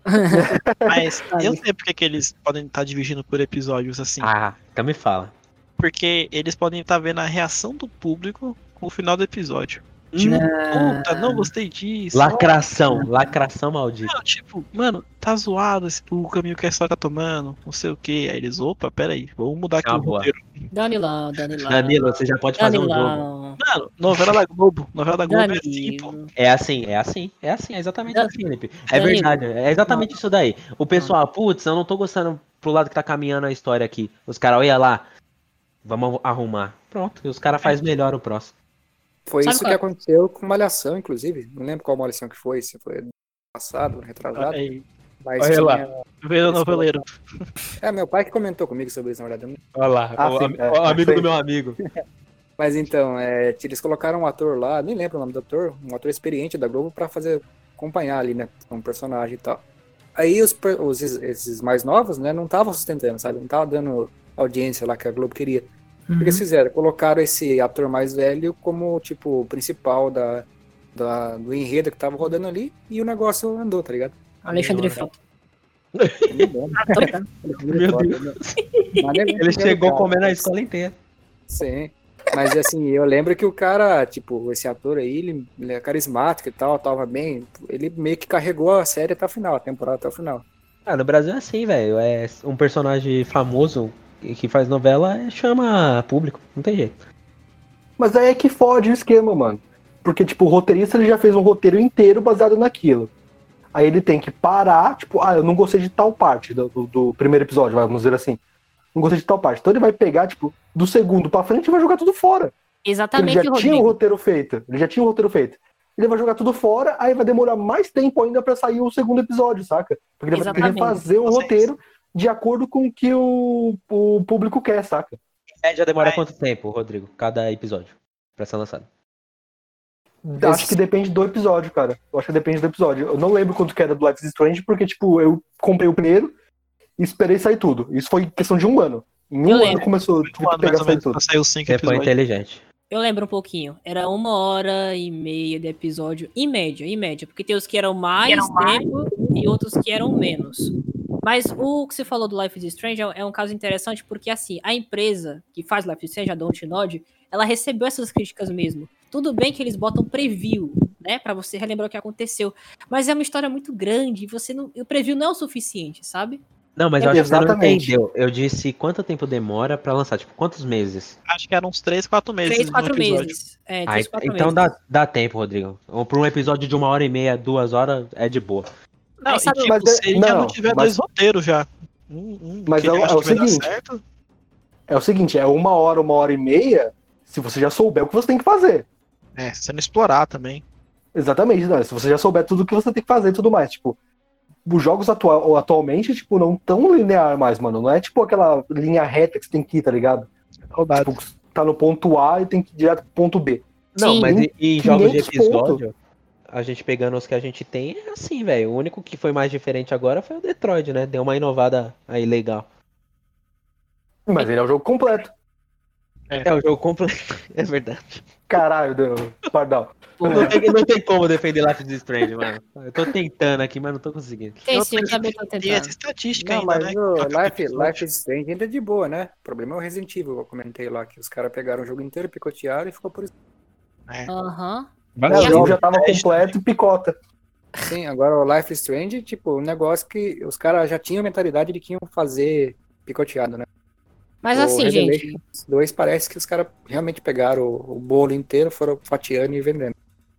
Mas eu sei porque que eles podem estar dividindo por episódios assim. Ah, então me fala. Porque eles podem estar vendo a reação do público com o final do episódio. Tipo, Não. puta, não gostei disso. Lacração, lacração maldita. Não, tipo, mano, tá zoado esse, o caminho que a história tá tomando, não sei o que. Aí eles, opa, peraí, vamos mudar aqui Ah, o boa. roteiro. Danilão, Danilão. Danilo, você já pode fazer um jogo. Danilão. Mano, novela da Globo. Novela da Globo é assim, pô. Danilo. É assim, é assim, é assim, é exatamente Dan- assim, Felipe. É Danilo. verdade, é exatamente isso daí. O pessoal, putz, eu não tô gostando pro lado que tá caminhando a história aqui. Os caras, olha lá, vamos arrumar. Pronto, e os caras fazem melhor o próximo. Foi Sabe isso qual- que aconteceu com Malhação, inclusive. Não lembro qual Malhação que foi, se foi passado, retrasado. Aí, Mas Olha lá. tinha... Vendo noveleiro. É, meu pai que comentou comigo sobre isso, na verdade. Olha lá, Ah, o, sim, am- é, o amigo do meu amigo. Mas então, é, eles colocaram um ator lá, nem lembro o nome do ator, um ator experiente da Globo pra fazer acompanhar ali, né, um personagem e tal. Aí os, os esses mais novos, né, não estavam sustentando, sabe? Não tava dando audiência lá que a Globo queria. O que eles fizeram? Colocaram esse ator mais velho como, tipo, principal da, da- do enredo que tava rodando ali e o negócio andou, tá ligado? Alexandre Frota. Deus. Ele chegou comendo a escola inteira. Sim. Mas assim, eu lembro que o cara, tipo, esse ator aí, ele, ele é carismático e tal, tava bem. Ele meio que carregou a série até o final, a temporada até o final. Ah, no Brasil é assim, velho. É um personagem famoso que faz novela é, chama público, não tem jeito. Mas aí é que fode o esquema, mano. Porque, tipo, o roteirista ele já fez um roteiro inteiro baseado naquilo. Aí ele tem que parar, tipo, ah, eu não gostei de tal parte do, do, do primeiro episódio, vamos dizer assim. Não gostei de tal parte. Então ele vai pegar, tipo, do segundo pra frente e vai jogar tudo fora. Exatamente, ele já tinha o roteiro feito. Ele já tinha o roteiro feito. Ele vai jogar tudo fora, aí vai demorar mais tempo ainda pra sair o segundo episódio, saca? Porque ele vai ter que Exatamente. refazer o roteiro de acordo com o que o, o público quer, saca? É, já demora Vai. quanto tempo, Rodrigo? Cada episódio pra ser lançado? Acho que depende do episódio, cara. Eu acho que depende do episódio. Eu não lembro quanto que era do Life is Strange, porque, tipo, eu comprei o primeiro e esperei sair tudo. Isso foi questão de um ano. Em um Eu ano lembro. começou Um tipo, ano a pegar mais sair tudo. os cinco Você foi episódios. inteligente. Eu lembro um pouquinho. Era uma hora e meia de episódio, em média, em média. Porque tem os que eram mais tempo e outros que eram menos. Mas o que você falou do Life is Strange é é um caso interessante porque, assim, a empresa que faz Life is Strange, a Dontnod, ela recebeu essas críticas mesmo. Tudo bem que eles botam preview, né, Pra você relembrar o que aconteceu. Mas é uma história muito grande e você não, o preview não é o suficiente, sabe? Não, mas É, eu acho que você não exatamente. entendeu. Eu disse quanto tempo demora pra lançar, tipo, quantos meses? Acho que eram uns 3, 4 meses. Três, no quatro episódio. meses. É, Ah, três, quatro então meses. dá, dá tempo, Rodrigo. Ou Pra um episódio de uma hora e meia, duas horas, é de boa. Não, e, tipo, Mas é- se ele já não não, tiver mas- dois roteiros já. Um, um Mas é é o dar seguinte. É o seguinte, é uma hora, uma hora e meia, se você já souber o que você tem que fazer. É, se você não explorar também. Exatamente, né? Se você já souber tudo o que você tem que fazer e tudo mais. Tipo, os jogos atua atualmente, tipo, não tão linear mais, mano. Não é tipo aquela linha reta que você tem que ir, tá ligado? Tipo, tá no ponto A e tem que ir direto pro ponto B. Não, Sim. mas em, em jogos de 500 episódio, a gente pegando os que a gente tem, é assim, velho. O único que foi mais diferente agora foi o Detroit, né? Deu uma inovada aí legal. Mas ele é o jogo completo. É o jogo completo, é verdade. Caralho, deu, pardal. Não tem, não tem como defender Life is Strange, mano. Eu tô tentando aqui, mas não tô conseguindo. Tem sim, eu também tô Tem tentando. essa estatística Não, ainda, mas né? o cada Life, Life is Strange ainda é de boa, né? O problema é o Resident Evil, eu comentei lá, que os caras pegaram o jogo inteiro, picotearam e ficou por isso. É. Aham. É, o jogo já tava completo e picota. Sim, agora o Life is Strange, tipo, um negócio que os caras já tinham a mentalidade de que iam fazer picoteado, né? Mas O assim, gente, Revelations 2 parece que os caras realmente pegaram o, o bolo inteiro, foram fatiando e vendendo.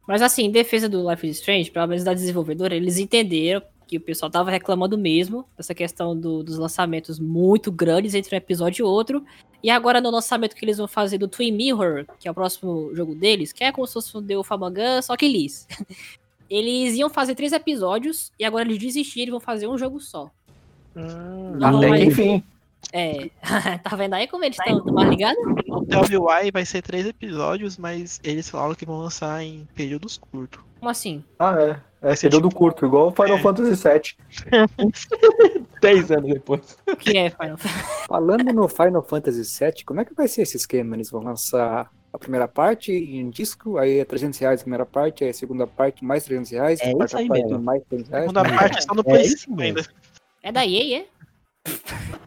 mas assim, em defesa do Life is Strange, pelo menos da desenvolvedora, eles entenderam que o pessoal tava reclamando mesmo dessa questão do- dos lançamentos muito grandes entre um episódio e outro. E agora no lançamento que eles vão fazer do Twin Mirror, que é o próximo jogo deles, que é como se fosse o The Us, só que lis. Eles iam fazer três episódios e agora eles desistiram e vão fazer um jogo só. Hum, Não, Até que enfim. É, tá vendo aí como eles estão mais ligados? o Why vai ser três episódios, mas eles falaram que vão lançar em períodos curtos. Como assim? Ah, é. É ser período curto, igual o Final É. Fantasy VII. Dez anos depois. O que é Final Fantasy? Falando no Final Fantasy VII, como é que vai ser esse esquema? Eles vão lançar a primeira parte em disco, aí é 300 reais a primeira parte, aí a segunda parte mais 300 reais, É a quarta isso aí parte mesmo. mais 300 A reais. segunda parte é só no É Play isso 5 mesmo. ainda. É da EA, é?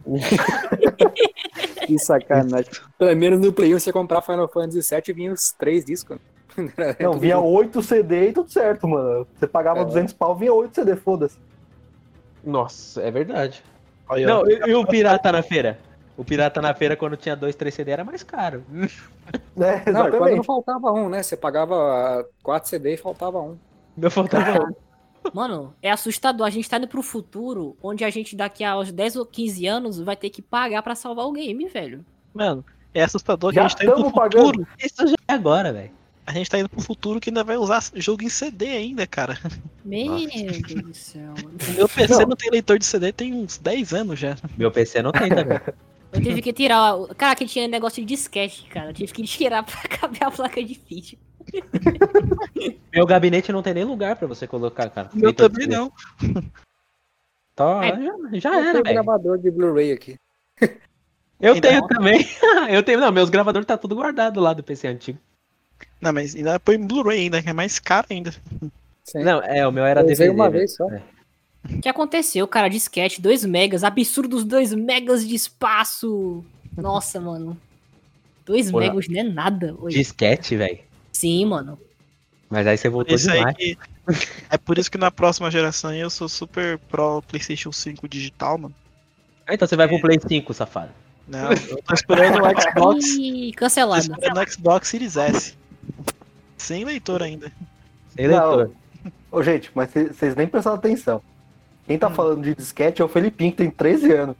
Que sacanagem. Pelo menos no Play 1 você comprar Final Fantasy VII vinha os três discos. Não, Tudo vinha junto. 8 CD e tudo certo, mano. Você pagava É. 200 pau, vinha 8 CD, foda-se. Nossa, é verdade. Aí. Não, e, e o Pirata na feira? O Pirata na feira, quando tinha dois, três CD, era mais caro. Né? Não, quando não faltava um, né? Você pagava 4 CD e faltava um. Meu faltava um. Mano, é assustador. A gente tá indo pro futuro, onde a gente daqui a uns 10 ou 15 anos vai ter que pagar pra salvar o game, velho. Mano, é assustador que Já a gente tá indo pro pagando. futuro. Isso já é agora, velho. A gente tá indo pro futuro que ainda vai usar jogo em CD ainda, cara. Meu. Deus do céu, meu PC não. Não. tem leitor de CD tem uns 10 anos já. Meu PC não tem também. Eu tive que tirar. Cara, que tinha negócio de disquete, cara. Eu tive que tirar pra caber a placa de vídeo. Meu gabinete não tem nem lugar pra você colocar, cara. Meu Leitor também não. Tá, É. já, já Eu era, velho. gravador de Blu-ray aqui. Eu Ainda tenho também. eu tenho, não, meus gravadores tá tudo guardado lá do PC antigo. Não, mas ainda põe Blu-ray ainda, que é mais caro ainda. Sim. Não, é, o meu era Eu DVD. uma velho. vez só. É. O que aconteceu, cara? Disquete, 2 megas. Absurdos 2 megas de espaço. Nossa, mano. 2 Porra. megas não é nada. Oi. Disquete, velho. Sim, mano. Mas aí você voltou aí demais. que É por isso que na próxima geração eu sou super pro PlayStation 5 digital, mano. Ah, então você vai pro Play 5, safado. Não, eu tô esperando o Xbox. Ih, Tô cancelado. esperando o Xbox Series S. Sem leitor ainda. Sem leitor. Ô, gente, mas vocês nem prestaram atenção. Quem tá Hum. falando de disquete é o Felipinho, que tem 13 anos.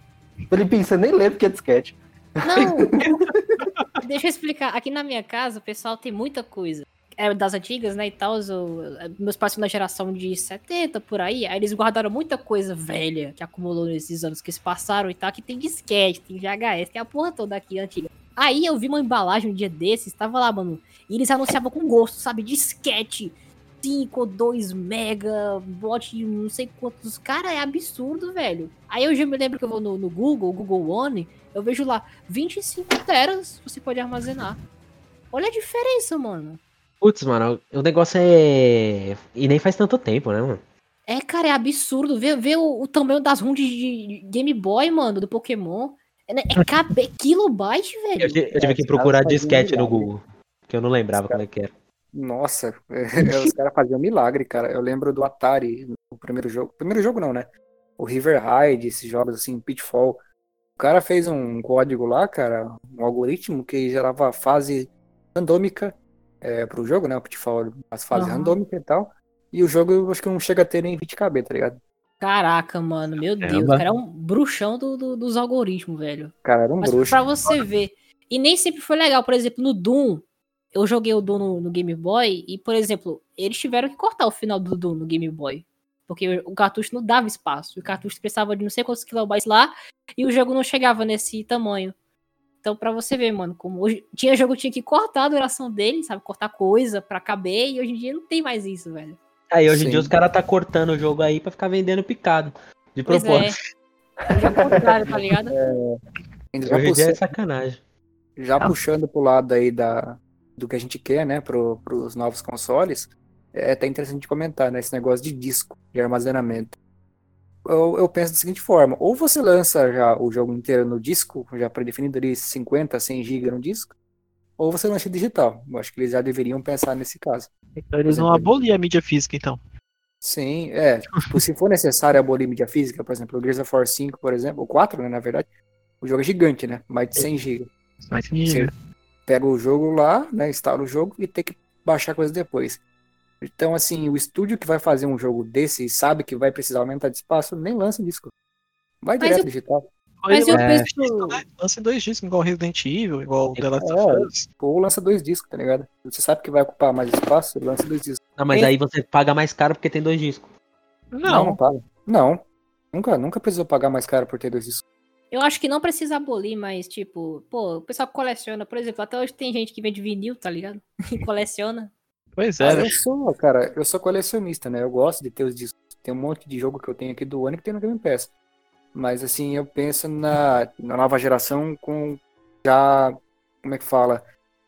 Felipinho, você nem lembra o que é disquete. Não! Deixa eu explicar. Aqui na minha casa, o pessoal tem muita coisa. É das antigas, né, e tal. os- Meus pais são da geração de 70, por aí. Aí eles guardaram muita coisa velha que acumulou nesses anos que se passaram e tal. Que tem disquete, tem VHS, tem a porra toda aqui antiga. Aí eu vi uma embalagem um dia desses, tava lá, mano. E eles anunciavam com gosto, sabe? Disquete. 5 ou 2 mega, bote não sei quantos. Cara, é absurdo, velho. Aí eu já me lembro que eu vou no, no Google, Google One, eu vejo lá 25 teras você pode armazenar. Olha a diferença, mano. Putz, mano, o negócio é. E nem faz tanto tempo, né, mano? É, cara, é absurdo. Vê, vê o, o tamanho das ROMs de, de Game Boy, mano, do Pokémon. É, né, é KB, kilobyte, Eu, velho. eu tive É, que procurar disquete no milagre. Google. Que eu não lembrava Os caras- como é que era. Nossa, os caras faziam milagre, cara. Eu lembro do Atari, o primeiro jogo. Primeiro jogo não, né? O River Raid, esses jogos assim, Pitfall. O cara fez um código lá, cara, um algoritmo que gerava fase randômica é, pro jogo, né? O Pitfall, as fases Aham. randômicas e tal. E o jogo eu acho que não chega a ter nem 20kb, tá ligado? Caraca, mano, meu Deus. O Caramba. cara é um bruxão do- do- dos algoritmos, velho. Cara, era um Mas bruxo. pra você ver. E nem sempre foi legal. Por exemplo, no Doom, eu joguei o Doom no, no Game Boy e, por exemplo, eles tiveram que cortar o final do Doom no Game Boy. Porque o cartucho não dava espaço. O cartucho precisava de não sei quantos kilobytes lá e o jogo não chegava nesse tamanho. Então, pra você ver, mano, como hoje. Tinha jogo que tinha que cortar a duração dele, sabe? Cortar coisa pra caber, e hoje em dia não tem mais isso, velho. Aí hoje em dia os caras tá cortando o jogo aí pra ficar vendendo picado. De é. propósito. É contrário, tá ligado? Ainda já Hoje em dia é puxando- sacanagem. Já puxando pro lado aí da, do que a gente quer, né, pro, pros novos consoles, é até interessante de comentar, né, esse negócio de disco, de armazenamento. Eu, eu penso da seguinte forma, ou você lança já o jogo inteiro no disco, já predefinido ali 50, 100 GB no disco, ou você lança digital. Eu acho que eles já deveriam pensar nesse caso. Então eles vão abolir a mídia física, então. Sim, é. Tipo, se for necessário abolir mídia física, por exemplo, o Gears of War 5, por exemplo, o 4, né, na verdade, o jogo é gigante, né, mais de 100 GB. Mas Você pega o jogo lá, né, instala o jogo e tem que baixar coisa depois. Então, assim, o estúdio que vai fazer um jogo desse e sabe que vai precisar aumentar de espaço, nem lança disco. Vai Mas direto eu- digital. Mas eu É. penso. Lança em dois discos, igual Resident Evil, igual The Last É. of Us. Ou lança dois discos, tá ligado? Você sabe que vai ocupar mais espaço, lança dois discos. Não, mas Esse- aí você paga mais caro porque tem dois discos. Não, não Não, paga. Não. Nunca, nunca precisou pagar mais caro por ter dois discos. Eu acho que não precisa abolir, mas, tipo, pô, o pessoal coleciona, por exemplo, até hoje tem gente que vende vinil, tá ligado? E coleciona. pois é, né? eu sou, cara, eu sou colecionista, né? Eu gosto de ter os discos. Tem um monte de jogo que eu tenho aqui do ano que tem no Game Pass. Mas assim, eu penso na, na nova geração com já. Como é que fala?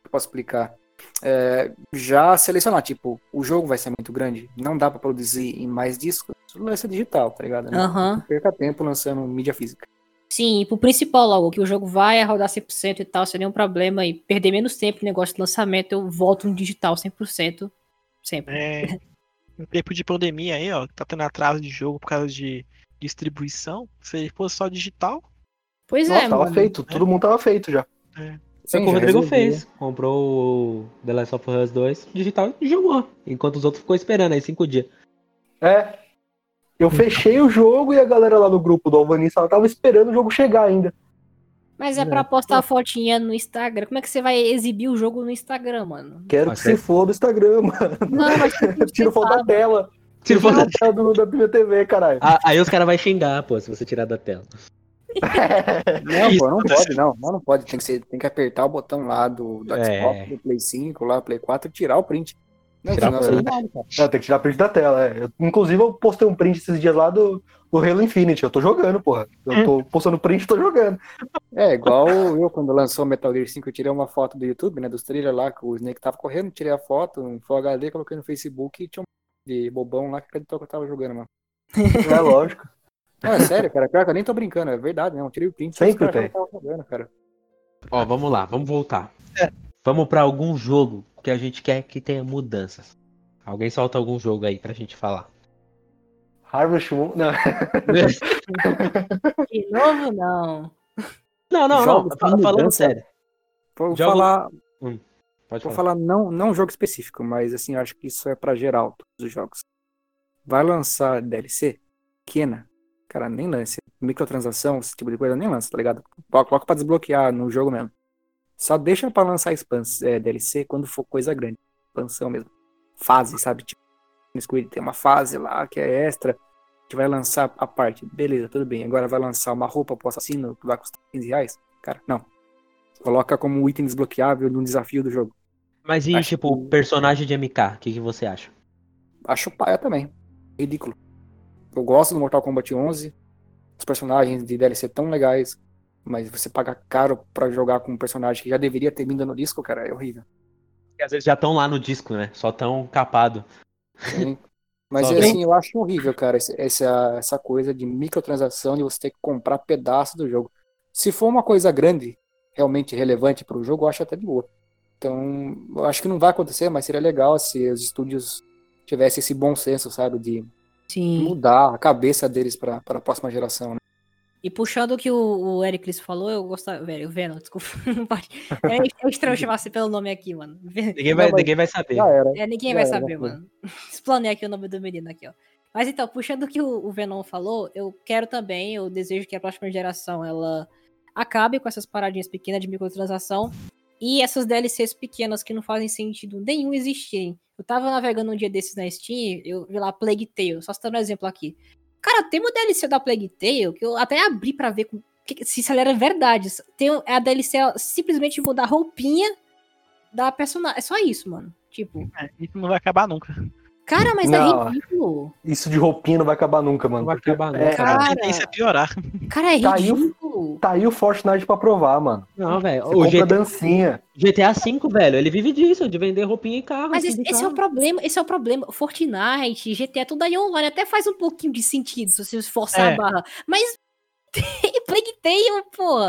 Eu posso explicar? É, já selecionar, tipo, o jogo vai ser muito grande, não dá pra produzir em mais discos, lança digital, tá ligado? né? Aham. Não perca tempo lançando mídia física. Sim, e pro principal logo, que o jogo vai rodar 100% e tal, sem nenhum problema, e perder menos tempo no negócio de lançamento, eu volto no digital 100%, sempre. É, em tempo de pandemia aí, ó, que tá tendo atraso de jogo por causa de distribuição, se fosse só digital, Pois Nossa, é, tava mano. feito, todo mundo tava feito já. Foi o que o Rodrigo fez. Comprou o The Last of Us 2 digital e jogou. Enquanto os outros ficou esperando aí cinco dias. É. Eu fechei o jogo e a galera lá no grupo do Alvanista ela tava esperando o jogo chegar ainda. Mas é pra postar fotinha no Instagram. Como é que você vai exibir o jogo no Instagram, mano? Quero que se foda o Instagram, mano. Não, mas Tira foto da tela. Tira foto da tela do, da minha TV, caralho. Ah, aí os caras vão xingar, pô, se você tirar da tela. Não, Isso, pô, não pode, não. Não, não pode. Tem que, ser, tem que apertar o botão lá do, do É. Xbox, do Play 5, lá, Play 4 e tirar o print. Não, Tirar print. não tem que tirar print da tela, é. Eu- inclusive, eu postei um print esses dias lá do, do Halo Infinite. Eu tô jogando, porra. Eu tô postando print e tô jogando. É, igual eu, quando lançou o Metal Gear 5, eu tirei uma foto do YouTube, né, dos trailers lá, que o Snake tava correndo, tirei a foto, um Full HD, coloquei no Facebook e tinha um de bobão lá que acreditou que eu tava jogando, mano. É lógico. Não, é sério, cara, pior que eu nem tô brincando, é verdade, não, tirei o print. Sempre tem. jogando, cara. Ó, vamos lá, vamos voltar. É. Vamos pra algum jogo que a gente quer que tenha mudanças. Alguém solta algum jogo aí pra gente falar. Harvest Moon. Não. De novo, não. Não, não, não. Jogos de falando mudança. sério. Vou Jogo- falar, Pode vou falar. falar não, não um jogo específico, mas assim, eu acho que isso é pra geral, todos os jogos. Vai lançar DLC? Pequena. Cara, nem lance. Microtransação, esse tipo de coisa, nem lança, tá ligado? Coloca pra desbloquear no jogo mesmo. Só deixa pra lançar expans é, DLC quando for coisa grande. Expansão mesmo. Fase, sabe? Tipo, no Squid tem uma fase lá que é extra, que vai lançar a parte. Beleza, tudo bem. Agora vai lançar uma roupa pro assassino que vai custar 15 reais? Cara, não. Coloca como item desbloqueável num desafio do jogo. Mas e, Acho tipo, o personagem de MK, o que, que você acha? Acho paia também. Ridículo. Eu gosto do Mortal Kombat 11. Os personagens de DLC tão legais. Mas você pagar caro pra jogar com um personagem que já deveria ter vindo no disco, cara, é horrível. Porque às vezes já estão lá no disco, né? Só tão capado. Sim. Mas Só é bem- assim, eu acho horrível, cara, essa, essa coisa de microtransação de você ter que comprar pedaço do jogo. Se for uma coisa grande, realmente relevante pro jogo, eu acho até de boa. Então, eu acho que não vai acontecer, mas seria legal se os estúdios tivessem esse bom senso, sabe, de Sim. mudar a cabeça deles pra, pra próxima geração, né? E puxando o que o, o Ericlis falou, eu gostava. Velho, o Venom, desculpa. Não pode. É, é estranho chamar você pelo nome aqui, mano. Ninguém vai, ninguém vai saber. Já era. É, ninguém Já vai era, saber, mano. Explanei aqui o nome do menino aqui, ó. Mas então, puxando o que o, o Venom falou, eu quero também, eu desejo que a próxima geração ela acabe com essas paradinhas pequenas de microtransação e essas DLCs pequenas que não fazem sentido nenhum existirem. Eu tava navegando um dia desses na Steam, eu vi lá Plague Tale, só citando um exemplo aqui. Cara, tem uma DLC da Plague Tale que eu até abri pra ver com- que- se isso era verdade. Tem a DLC ela simplesmente mudar a roupinha da personagem. É só isso, mano. Tipo, É, isso não vai acabar nunca. Cara, mas Não. é ridículo. Isso de roupinha não vai acabar nunca, mano. Não vai acabar é- nunca. Cara, A tendência é piorar. cara, é Caiu. ridículo. Tá aí o Fortnite pra provar, mano. Não, velho. O compra GTA, dancinha. GTA V, velho, ele vive disso, de vender roupinha e carro. Mas esse, esse é o problema, esse é o problema. Fortnite, GTA, tudo aí online até faz um pouquinho de sentido se você forçar É. a barra. Mas Plague Tale, pô.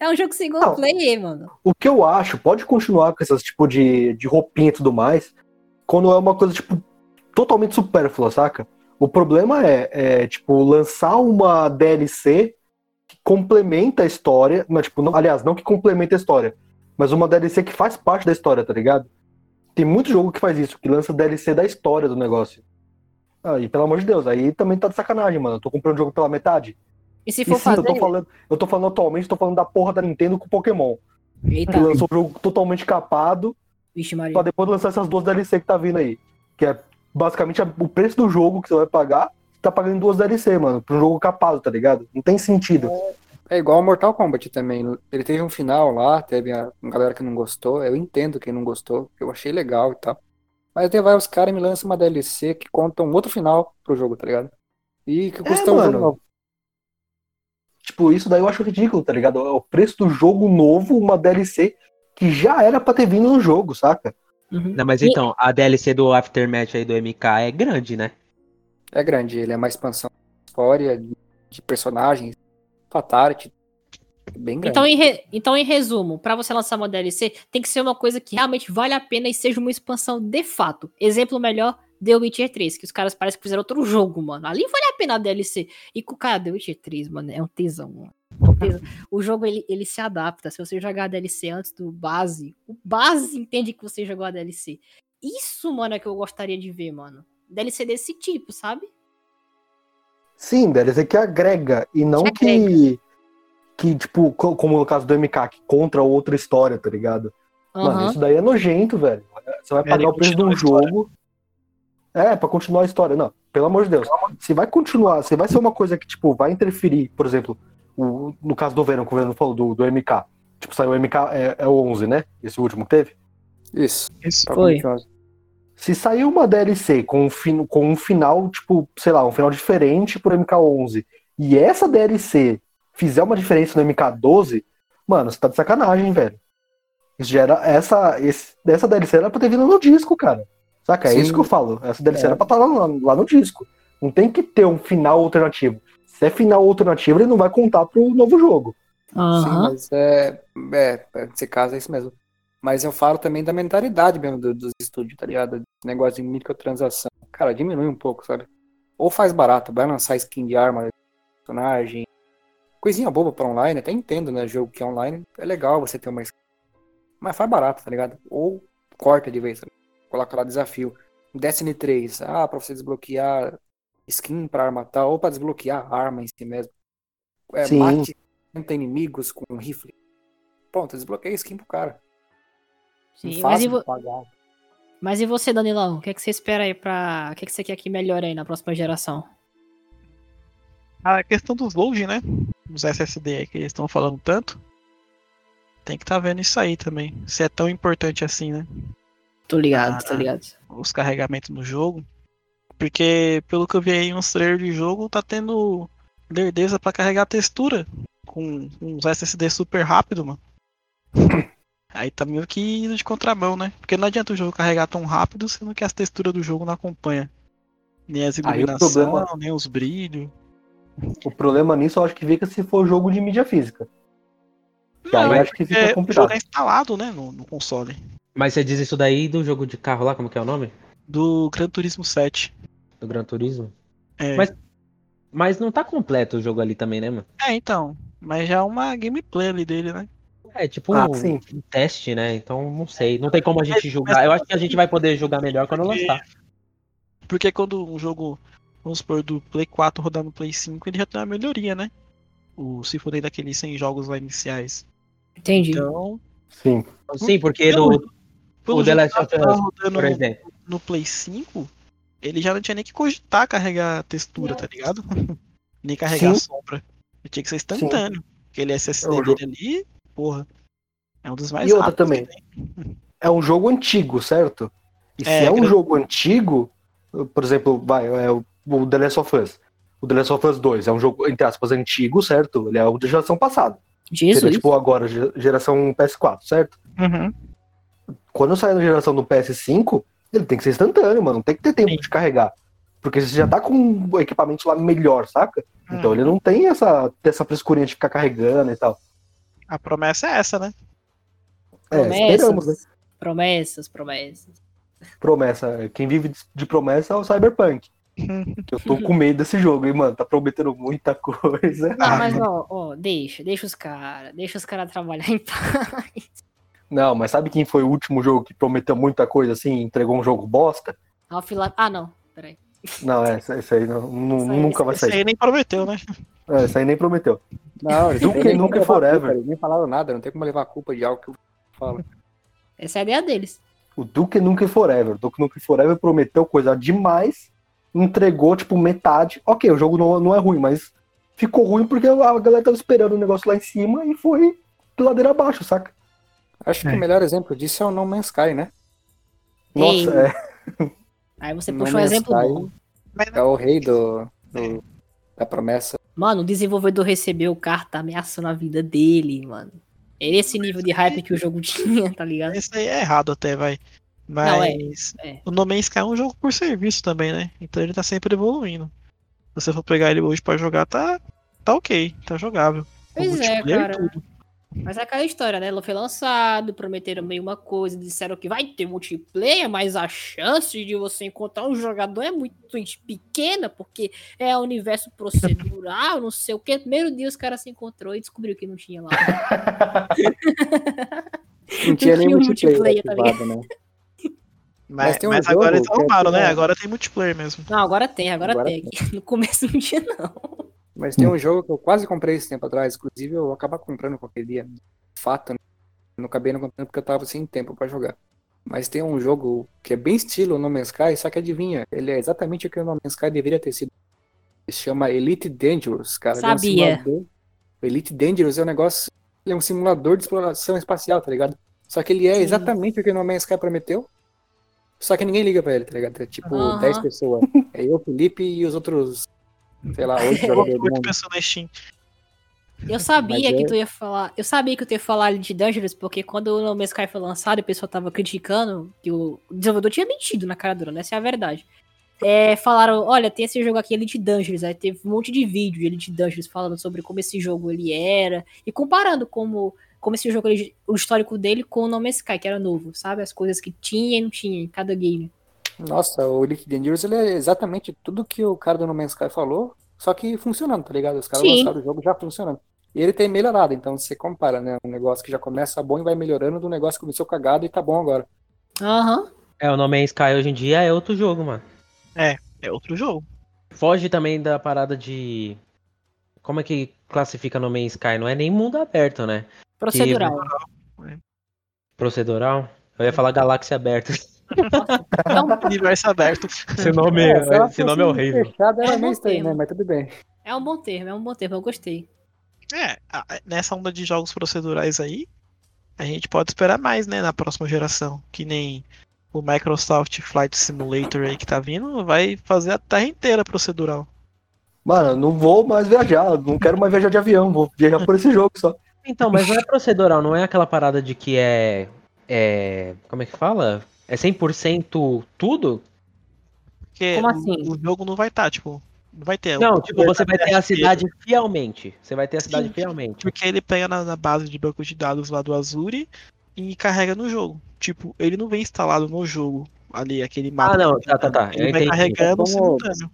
É um jogo single Não. player, mano. O que eu acho, pode continuar com essas tipo de, de roupinha e tudo mais, quando é uma coisa, tipo, totalmente supérflua, saca? O problema é, é, tipo, lançar uma DLC que complementa a história. Não, tipo, não- aliás, não que complementa a história, mas uma DLC que faz parte da história, tá ligado? Tem muito jogo que faz isso, que lança DLC da história do negócio. Aí, pelo amor de Deus, aí também tá de sacanagem, mano. Eu tô comprando o jogo pela metade. E se E for sim, fazer. eu tô falando, eu tô falando atualmente, tô falando da porra da Nintendo com Pokémon. Eita, Que lançou um jogo totalmente capado vixe, Maria. pra depois lançar essas duas DLC que tá vindo aí. Que é basicamente o preço do jogo que você vai pagar, você tá pagando duas DLC, mano. Pra um jogo capado, tá ligado? Não tem sentido. É igual ao Mortal Kombat também. Ele teve um final lá, teve a uma galera que não gostou. Eu entendo quem não gostou, eu achei legal e tal. Mas até vai os caras e me lançam uma DLC que conta um outro final pro jogo, tá ligado? E que custa um mano. jogo novo. Tipo, isso daí eu acho ridículo, tá ligado? É o preço do jogo novo, uma DLC que já era pra ter vindo no jogo, saca? Uhum. Não, mas então, a DLC do Aftermath aí do MK é grande, né? É grande, ele é uma expansão de história, de- de personagens, fatality. É Bem grande. Então em, re- então, em resumo, pra você lançar uma DLC, tem que ser uma coisa que realmente vale a pena e seja uma expansão de fato. Exemplo melhor, The Witcher 3, que os caras parecem que fizeram outro jogo, mano. Ali vale a pena a DLC. E com cara, The Witcher 3, mano, é um tesão, mano. É um tesão. O jogo ele, ele se adapta. Se você jogar a DLC antes do base, o base entende que você jogou a DLC. Isso, mano, é que eu gostaria de ver, mano. DLC desse tipo, sabe? Sim, DLC que agrega, e não Que que. Que, tipo, co- como no caso do MK, que contra outra história, tá ligado? Mano, Aham. isso daí é nojento, velho. Você vai É, pagar ele o preço de um jogo. É, pra continuar a história. Não, pelo amor de Deus. Se vai continuar, se vai ser uma coisa que, tipo, vai interferir, por exemplo, o- no caso do Venom, que o Venom falou, do, do MK. Tipo, saiu o MK, é, é o 11, né? Esse último que teve. Isso. Isso. Tá Foi. Se sair uma DLC com um, fin- com um final, tipo, sei lá, um final diferente pro MK11, e essa DLC fizer uma diferença no MK12, mano, você tá de sacanagem, velho. Isso já era, essa, esse, essa DLC era pra ter vindo no disco, cara. Saca? É Sim. isso que eu falo. Essa DLC É. era pra estar lá, lá no disco. Não tem que ter um final alternativo. Se é final alternativo, ele não vai contar pro novo jogo. Sim, Aham. mas é, é, nesse caso é isso mesmo. Mas eu falo também da mentalidade mesmo do- dos estúdios, tá ligado? Esse negócio de microtransação. Cara, diminui um pouco, sabe? Ou faz barato, vai lançar skin de arma, personagem. Coisinha boba pra online, até entendo, né? Jogo que é online, é legal você ter uma skin. Mas faz barato, tá ligado? Ou corta de vez, sabe? coloca lá desafio. Destiny 3, ah, pra você desbloquear skin pra arma tal, ou pra desbloquear a arma em si mesmo. É, Sim. mate 50 inimigos com um rifle. Pronto, desbloqueia skin pro cara. Sim, Fácil mas e, vo- pagar. mas e você, Danilão? O que, é que você espera aí pra. O que, é que você quer que melhore aí na próxima geração? A questão dos load, né? Os SSD aí que eles estão falando tanto. Tem que estar vendo isso aí também. Se é tão importante assim, né? Tô ligado, Ah, tô ligado. Os carregamentos no jogo. Porque, pelo que eu vi aí em uns trailers de jogo, tá tendo lerdeza pra carregar textura. Com uns SSD super rápido, mano. Aí tá meio que indo de contramão, né? Porque não adianta o jogo carregar tão rápido, sendo que as texturas do jogo não acompanham. Nem as o iluminações, problema- nem os brilhos. O problema nisso eu acho que fica se for jogo de mídia física. Que aí Não, eu acho que fica É, o complicado. jogo é instalado, né, no, no console. Mas você diz isso daí do jogo de carro lá, como que é o nome? Do Gran Turismo 7. Do Gran Turismo? É, Mas- Mas não tá completo o jogo ali também, né, mano? é, então. Mas já é uma gameplay ali dele, né? É tipo Ah, um, sim. um teste, né? Então não sei. Não tem como a gente julgar. Eu acho que a gente vai poder julgar melhor quando Porque- lançar. Porque quando um jogo, vamos supor, do Play 4 rodar no Play 5, ele já tem uma melhoria, né? O, se for dentro daqueles 100 jogos lá iniciais. Entendi. Então, Sim. Sim, porque pelo- no, pelo o The Last que of Us, rodando por exemplo. no Play 5, ele já não tinha nem que cogitar carregar textura, tá ligado? nem carregar Sim. sombra. Ele tinha que ser instantâneo. Aquele SSD É, o jogo- dele ali, porra. É um dos mais E outra também. É um jogo antigo, certo? E se É, é um gra- jogo antigo, por exemplo, vai, é o, o The Last of Us. O The Last of Us 2 é um jogo, entre aspas, antigo, certo? Ele é o da geração passada. Jesus. Seria, tipo, agora, ge- geração PS4, certo? Uhum. Quando sair na geração do PS5, ele tem que ser instantâneo, mano. Não tem que ter tempo Sim. de carregar. Porque você já tá com o equipamento lá melhor, saca? Então Hum. ele não tem essa, essa frescurinha de ficar carregando e tal. A promessa é essa, né? É, Promessas. esperamos, né? Promessas, promessas. Promessa. Quem vive de- de promessa é o Cyberpunk. Eu tô com medo desse jogo, hein, mano. Tá prometendo muita coisa. Não, Ah, mas ó, ó, deixa, deixa os caras, deixa os caras trabalhar em paz. Não, mas sabe quem foi o último jogo que prometeu muita coisa assim e entregou um jogo bosta? Half-Life- Ah, não, peraí. Não, é, esse esse aí não, Isso aí, nunca vai Esse sair. aí nem prometeu, né? É, esse aí nem prometeu. Não, eles Duke nem- nem Nukem como levar a Forever. culpa, nem falaram nada, não tem como levar a culpa de algo que eu falo. Essa é a ideia deles. O Duke Nukem Forever. O Duke Nukem Forever prometeu coisa demais, entregou tipo metade. Ok, o jogo não, não é ruim, mas ficou ruim porque a galera tava esperando o negócio lá em cima e foi ladeira abaixo, saca? Acho que É. o melhor exemplo disso é o No Man's Sky, né? Nossa, é. Aí você No puxou um exemplo Sky bom. É o rei do, do- da promessa. Mano, o desenvolvedor recebeu carta ameaçando a vida dele, mano. É esse nível de hype que o jogo tinha, tá ligado? Esse aí é errado até, vai. Não, é, Mas é. o No Man's Sky é um jogo por serviço também, né? Então ele tá sempre evoluindo. Se você for pegar ele hoje pra jogar, tá, tá ok, tá jogável. Pois é, cara. tudo. Mas é aquela história, né? Ele foi lançado, prometeram meio uma coisa, disseram que vai ter multiplayer, mas a chance de você encontrar um jogador é muito pequena, porque é universo procedural, não sei o quê. Primeiro dia os caras se encontrou e descobriu que não tinha lá. Não tinha nem multiplayer, multiplayer, tá ativado, né? Mas, Mas tem um mas agora eles que é arrumaram, né? Agora tem multiplayer mesmo. Não, agora tem, agora, Agora tem. No começo não tinha, não. Mas tem um jogo que eu quase comprei esse tempo atrás, inclusive eu vou acabar comprando qualquer dia. Fato, né? não acabei não comprando porque eu tava sem tempo pra jogar. Mas tem um jogo que é bem estilo No Man's Sky, só que adivinha, ele é exatamente o que o No Man's Sky deveria ter sido. Ele se chama Elite Dangerous, cara. Ele é um Sabia. simulador- O Elite Dangerous é um negócio, ele é um simulador de exploração espacial, tá ligado? Só que ele é Sim. exatamente o que o No Man's Sky prometeu, só que ninguém liga pra ele, tá ligado? É tipo Aham. 10 pessoas. É eu, Felipe e os outros, sei lá, 8 jogadores do Oito mundo. na Steam. Eu sabia Mas que é- tu ia falar. Eu sabia que tu ia falar de Dangerous, porque quando o No Man's Sky foi lançado, o pessoal tava criticando que o desenvolvedor tinha mentido na cara dura, né? Essa é a verdade. É, falaram, olha, tem esse jogo aqui, Elite Dangerous. Aí teve um monte de vídeo de Elite Dangerous falando sobre como esse jogo ele era. E comparando como como esse jogo, ele- o histórico dele com o No Man's Sky, que era novo, sabe? As coisas que tinha e não tinha em cada game. Nossa, o Elite Dangerous ele é exatamente tudo que o cara do No Man's Sky falou, só que funcionando, tá ligado? Os caras Sim. lançaram o jogo já funcionando. E ele tem melhorado, então você compara, né? Um negócio que já começa bom e vai melhorando do negócio que começou cagado e tá bom agora. Aham. É, o No Man's Sky hoje em dia é outro jogo, mano. É outro jogo. Foge também da parada de. Como é que classifica No Man's Sky? Não é nem mundo aberto, né? Procedural. Procedural. Eu ia falar galáxia aberta. Então, Universo aberto. Esse nome, É, se ela esse nome é horrível. Fechado, era É um meio estranho, né? Mas tudo bem. é um bom termo, é um bom termo, eu gostei. É, nessa onda de jogos procedurais aí, a gente pode esperar mais, né, na próxima geração. Que nem o Microsoft Flight Simulator aí que tá vindo, vai fazer a terra inteira procedural. Mano, não vou mais viajar, não quero mais viajar de avião, vou viajar por esse jogo só. Então, mas não é procedural, não é aquela parada de que é. É. Como é que fala? É 100% tudo? Porque Como o- assim? o, jogo não vai estar, tipo, não vai ter. Não, tipo, você vai ter a cidade fielmente. Você vai ter a cidade Sim. fielmente. Porque ele pega na, na base de banco de dados lá do Azure e carrega no jogo. Tipo, ele não vem instalado no jogo ali, aquele mapa. Ah, não, tá, tá, tá. Eu Ele vai entendi. carregando É como- simultâneo.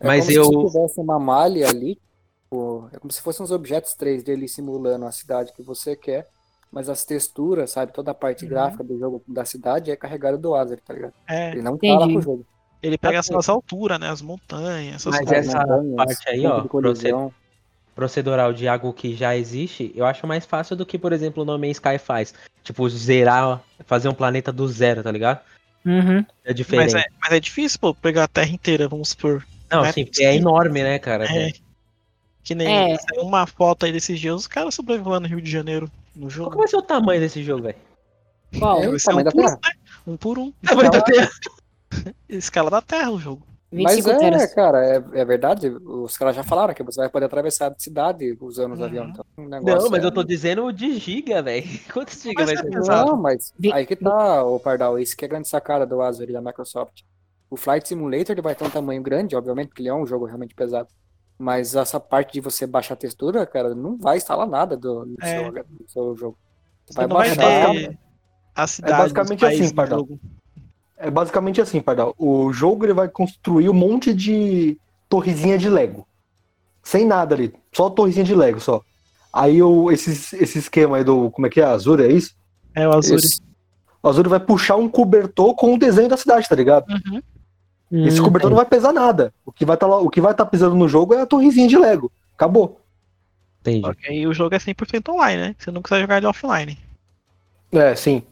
É Mas como eu- se tivesse uma malha ali, tipo, é como se fossem uns objetos 3D ali simulando a cidade que você quer, mas as texturas, sabe, toda a parte Uhum. gráfica do jogo da cidade é carregada do Azure, tá ligado? É, Ele não tá lá Entendi. pro jogo. ele pega Assim, as alturas, né? As montanhas, essas Mas coisas. essa montanhas, parte aí, ó, procedural de algo que já existe, eu acho mais fácil do que, por exemplo, o No Man's Sky faz. Tipo, zerar, fazer um planeta do zero, tá ligado? Uhum. É diferente. Mas é, mas é difícil, pô, pegar a terra inteira, vamos supor. Não, né? sim, porque é enorme, né, cara? É. Que nem É. uma foto aí desses dias, os caras sobrevivendo no Rio de Janeiro no Qual jogo. que vai ser o tamanho desse jogo, velho? Qual? É, ser um tamanho da por um, Terra. né? Um por um. Tamanho da Terra. Escala da Terra o jogo. Mas 25 é, teras. cara, é, é verdade. Os caras já falaram que você vai poder atravessar a cidade usando os Uhum. aviões. Então, o negócio Não, mas é- eu tô dizendo o de giga, velho. Quantos giga Mas vai é ser? pesado. Não, mas aí que tá, o Pardal. Isso que é a grande sacada do Azure e da Microsoft. O Flight Simulator ele vai ter um tamanho grande, obviamente, porque ele é um jogo realmente pesado. Mas essa parte de você baixar a textura, cara, não vai instalar nada do, do, É. seu, do seu jogo. Vai baixar. ter a cidade, basicamente os países assim, pardal. jogo. É basicamente assim, Pardal. O jogo ele vai construir um monte de torrezinha de Lego. Sem nada ali. Só torrezinha de Lego, só. Aí o, esse, esse esquema aí do. Como é que é? Azure, é isso? É o Azure. Isso. O Azure vai puxar um cobertor com o desenho da cidade, tá ligado? Uhum. Esse Hum, cobertor não vai pesar nada. O que vai estar lá, o que vai estar pisando no jogo é a torrezinha de Lego. Acabou. Entendi. Só que aí o jogo é 100% online, né? Você não quiser jogar ele offline. É, sim.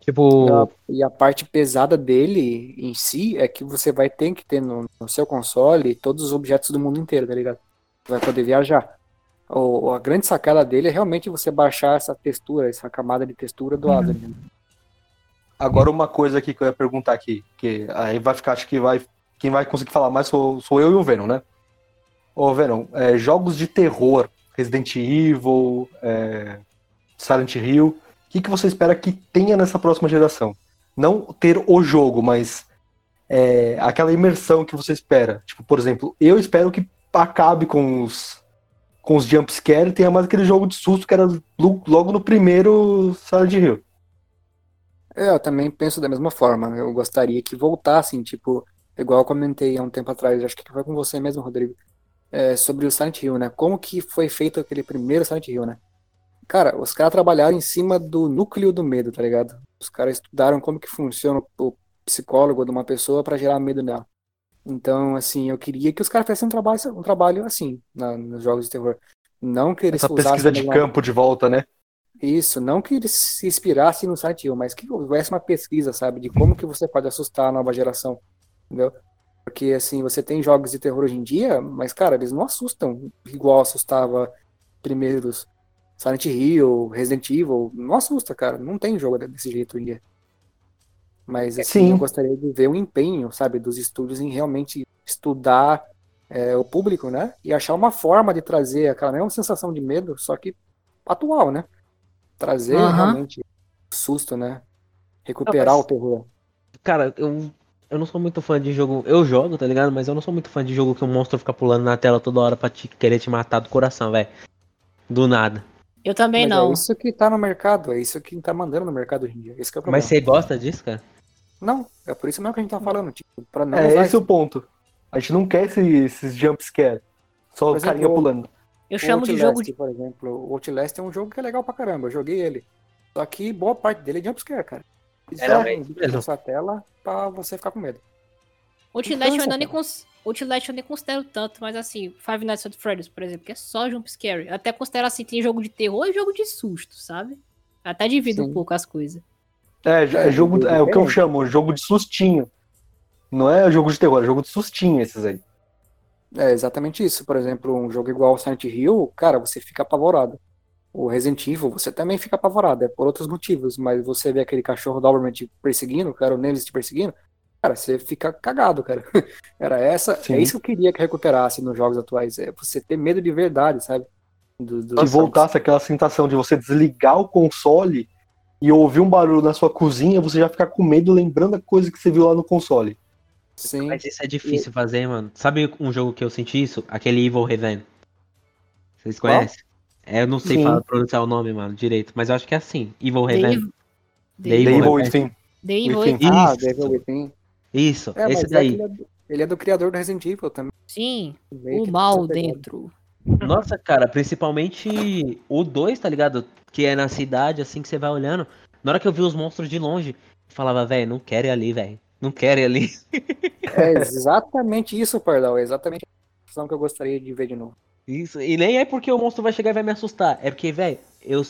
Tipo, E a, e parte pesada dele em si é que você vai ter que ter no, no seu console todos os objetos do mundo inteiro, tá ligado? Você vai poder viajar. O, a grande sacada dele é realmente você baixar essa textura, essa camada de textura do Azure. né? Agora uma coisa aqui que eu ia perguntar aqui, que aí vai ficar, acho que vai. Quem vai conseguir falar mais sou, sou eu e o Venom, né? Ô, Venom, é, jogos de terror, Resident Evil, é, Silent Hill, o que, que você espera que tenha nessa próxima geração? Não ter o jogo, mas é, aquela imersão que você espera. Tipo, por exemplo, eu espero que acabe com os, com os jumpscare e tenha mais aquele jogo de susto que era lo- logo no primeiro Silent Hill. É, eu também penso da mesma forma. Eu gostaria que voltassem, tipo, igual eu comentei há um tempo atrás, acho que foi com você mesmo, Rodrigo, é, sobre o Silent Hill, né? Como que foi feito aquele primeiro Silent Hill, né? Cara, os caras trabalharam em cima do núcleo do medo, tá ligado? Os caras estudaram como que funciona o psicólogo de uma pessoa pra gerar medo nela. Então, assim, eu queria que os caras fizessem um trabalho, um trabalho assim na- nos jogos de terror. Não que eles Essa pesquisa de campo de volta, né? Isso, não que eles se inspirassem no Silent Hill, mas que houvesse uma pesquisa, sabe, de como que você pode assustar a nova geração, entendeu? Porque, assim, você tem jogos de terror hoje em dia, mas, cara, eles não assustam igual assustava primeiros Silent Hill, Resident Evil, não assusta, cara, não tem jogo desse jeito hoje em dia. Mas, assim, Sim. eu gostaria de ver o empenho, sabe, dos estúdios em realmente estudar é, o público, né, e achar uma forma de trazer aquela mesma sensação de medo, só que atual, né? Trazer Aham. realmente susto, né? Recuperar Ah, mas- o terror. cara, eu, eu não sou muito fã de jogo. Eu jogo, tá ligado? Mas eu não sou muito fã de jogo que o monstro fica pulando na tela toda hora pra te, querer te matar do coração, velho. Do nada. Eu também Mas não. É isso que tá no mercado, é isso que tá mandando no mercado hoje em dia. Esse que é o problema. Mas você gosta disso, cara? Não, é por isso mesmo que a gente tá falando, tipo, pra não É, usar esse é o ponto. A gente não quer esse- esses jump scare. Só o carinha pulando. Eu chamo de Outlast, jogo de. por exemplo, o Outlast é um jogo que é legal pra caramba, eu joguei ele. Só que boa parte dele é jumpscare, cara. Eles É, jogam é um na sua tela pra você ficar com medo. Outlast eu cansa, ainda nem cara. cons... Outlast eu nem considero tanto, mas assim, Five Nights at Freddy's, por exemplo, que é só jump scare. Eu até considero assim, tem jogo de terror e jogo de susto, sabe? Até divido um Sim. pouco as coisas. É, é, É, jogo, jogo é o que eu chamo, jogo de sustinho. Não é jogo de terror, é jogo de sustinho esses aí. É exatamente isso. Por exemplo, um jogo igual Silent Hill, cara, você fica apavorado. O Resident Evil, você também fica apavorado, é por outros motivos, mas você vê aquele cachorro Doberman te perseguindo, cara, o Nemesis te perseguindo, cara, você fica cagado, cara. Era essa, Sim. é isso que eu queria que recuperasse nos jogos atuais, é você ter medo de verdade, sabe? Do, do- Se voltasse aquela sensação de você desligar o console e ouvir um barulho na sua cozinha, você já ficar com medo lembrando a coisa que você viu lá no console. Sim. Mas isso é difícil fazer, mano. Sabe um jogo que eu senti isso? Aquele Evil Reven. Vocês Qual? conhecem? É, eu não sei falar, pronunciar o nome, mano, direito. Mas eu acho que é assim. Evil The Reven. Evil- The The Evil Evil Within. Within. The Evil Within. Ah, Isso. Devil Within. Isso, É, esse daí. é do, ele é do criador do Resident Evil também. Sim, Meio o mal tá dentro. Nossa, cara, principalmente o 2, tá ligado? Que é na cidade, assim, que você vai olhando. Na hora que eu vi os monstros de longe, eu falava, velho, não quero ir ali, velho. Não quero ir ali. É exatamente isso, Pardal. É exatamente a situação que eu gostaria de ver de novo. Isso, e nem é porque o monstro vai chegar e vai me assustar. É porque, velho, eu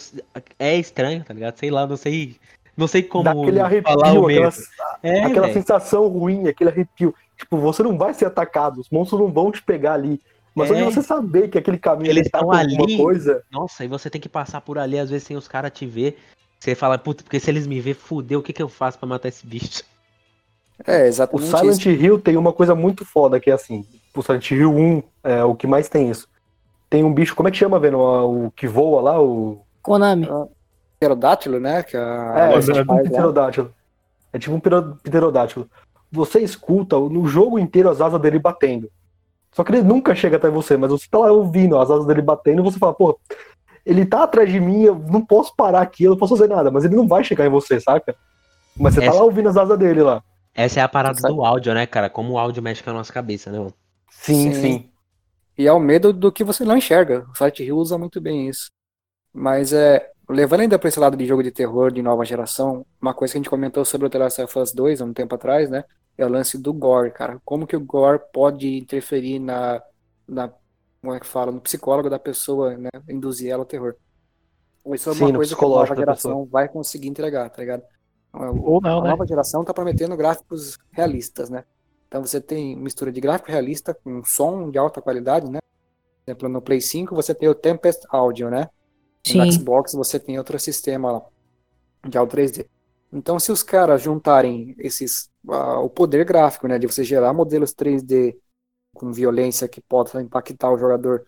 é estranho, tá ligado? Sei lá, não sei. Não sei como Dá aquele falar arrepio, o medo. aquela, É, aquela sensação ruim, aquele arrepio. Tipo, você não vai ser atacado, os monstros não vão te pegar ali. Mas só de É. você saber que aquele caminho Eles ele tá estão com alguma ali. coisa. Nossa, e você tem que passar por ali, às vezes sem os caras te ver. Você fala, puta, porque se eles me ver, fudeu, o que que eu faço pra matar esse bicho? É O exatamente Silent isso. Hill tem uma coisa muito foda que é assim. O Silent Hill 1 é o que mais tem isso. Tem um bicho, como é que chama, vendo? O que voa lá? O. Konami. Pterodátilo, né? Que a É, é tipo um pterodátilo. É tipo um ptero- pterodátilo. Você escuta no jogo inteiro as asas dele batendo. Só que ele nunca chega até você, mas você tá lá ouvindo as asas dele batendo e você fala, pô, ele tá atrás de mim, eu não posso parar aqui, eu não posso fazer nada, mas ele não vai chegar em você, saca? Mas você tá Essa- lá ouvindo as asas dele lá. Essa é a parada Sabe? do áudio, né, cara? Como o áudio mexe com a nossa cabeça, né? mano? Sim, Sim. sim. E é o medo do que você não enxerga. O Silent Hill usa muito bem isso. Mas é, levando ainda para esse lado de jogo de terror de nova geração, uma coisa que a gente comentou sobre o The Last of Us 2 há um tempo atrás, né? É o lance do gore, cara. Como que o gore pode interferir na, na como é que fala, no psicólogo da pessoa, né? Induzir ela ao terror. Isso é Sim, uma no coisa que a nova geração vai conseguir entregar, tá ligado? Ou não, a né? nova geração tá prometendo gráficos realistas, né? Então você tem mistura de gráfico realista com som de alta qualidade, né? Por exemplo, no Play 5 você tem o Tempest Audio, né? No Sim. Xbox você tem outro sistema lá, de audio 3D. Então, se os caras juntarem esses, ah, o poder gráfico, né, de você gerar modelos 3D com violência que possa impactar o jogador,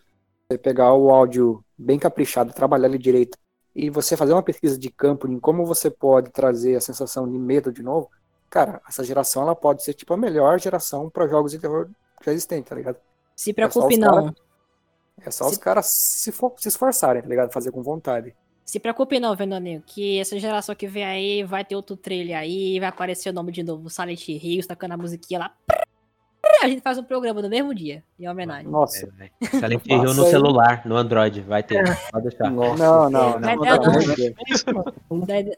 você pegar o áudio bem caprichado, trabalhar ele direito, e você fazer uma pesquisa de campo em como você pode trazer a sensação de medo de novo, cara, essa geração ela pode ser tipo a melhor geração para jogos de terror já existente, tá ligado? Se É preocupe os não. cara- É só Se- os caras se, for- se esforçarem, tá ligado? Fazer com vontade. Se preocupe não, Vendoninho, que essa geração que vem aí vai ter outro trailer aí, vai aparecer o nome de novo, Silent Hill, tacando a musiquinha lá. A gente faz um programa no mesmo dia, em homenagem. Nossa. É, velho. Silent Hill Nossa, no celular, no Android, vai ter. Pode deixar. Nossa. Não, não, não. Não. É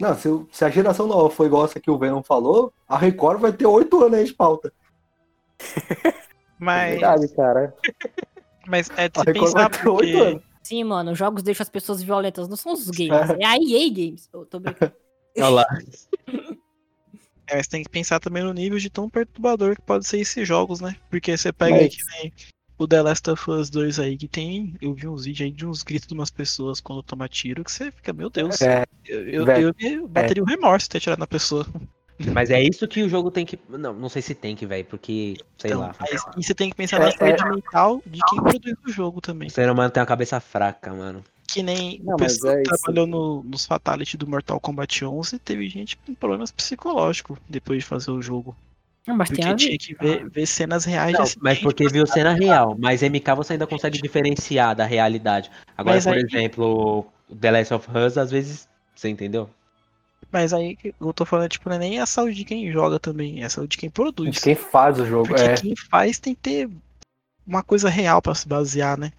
Não, se, se a geração nova for igual essa que o Venom falou, a Record vai ter oito anos aí de pauta. Mas, Verdade, cara. mas é de A se Record vai pensar ter oito porque... anos. Sim, mano, os jogos deixam as pessoas violentas, não são os games, é a EA Games. Eu tô brincando. Olha lá. É, mas tem que pensar também no nível de tão perturbador que pode ser esses jogos, né? Porque você pega Mas- aí que nem o The Last of Us 2 aí, que tem. Eu vi uns vídeos aí de uns gritos de umas pessoas quando toma tiro, que você fica, meu Deus. É, eu, eu, velho, eu bateria o remorso ter tirado na pessoa. Mas é isso que o jogo tem que. Não, não sei se tem que, velho, porque, sei Então, lá. mas- e você tem que pensar É, na saúde mental de quem produz o jogo também. O ser humano tem uma cabeça fraca, mano. Que nem Não, o mas pessoal é que trabalhou no, nos Fatality do Mortal Kombat 11, teve gente com problemas psicológicos depois de fazer o jogo. Não, mas tem a Porque ver. tinha que ver, ver cenas reais Não, acidente. mas porque viu cena real. Mas MK você ainda consegue diferenciar da realidade. Agora, Mas por aí- exemplo, The Last of Us, às vezes. Você entendeu? Mas aí eu tô falando, tipo, não é nem a saúde de quem joga também, é a saúde de quem produz. De quem faz o jogo. Porque É. quem faz tem que ter uma coisa real pra se basear, né?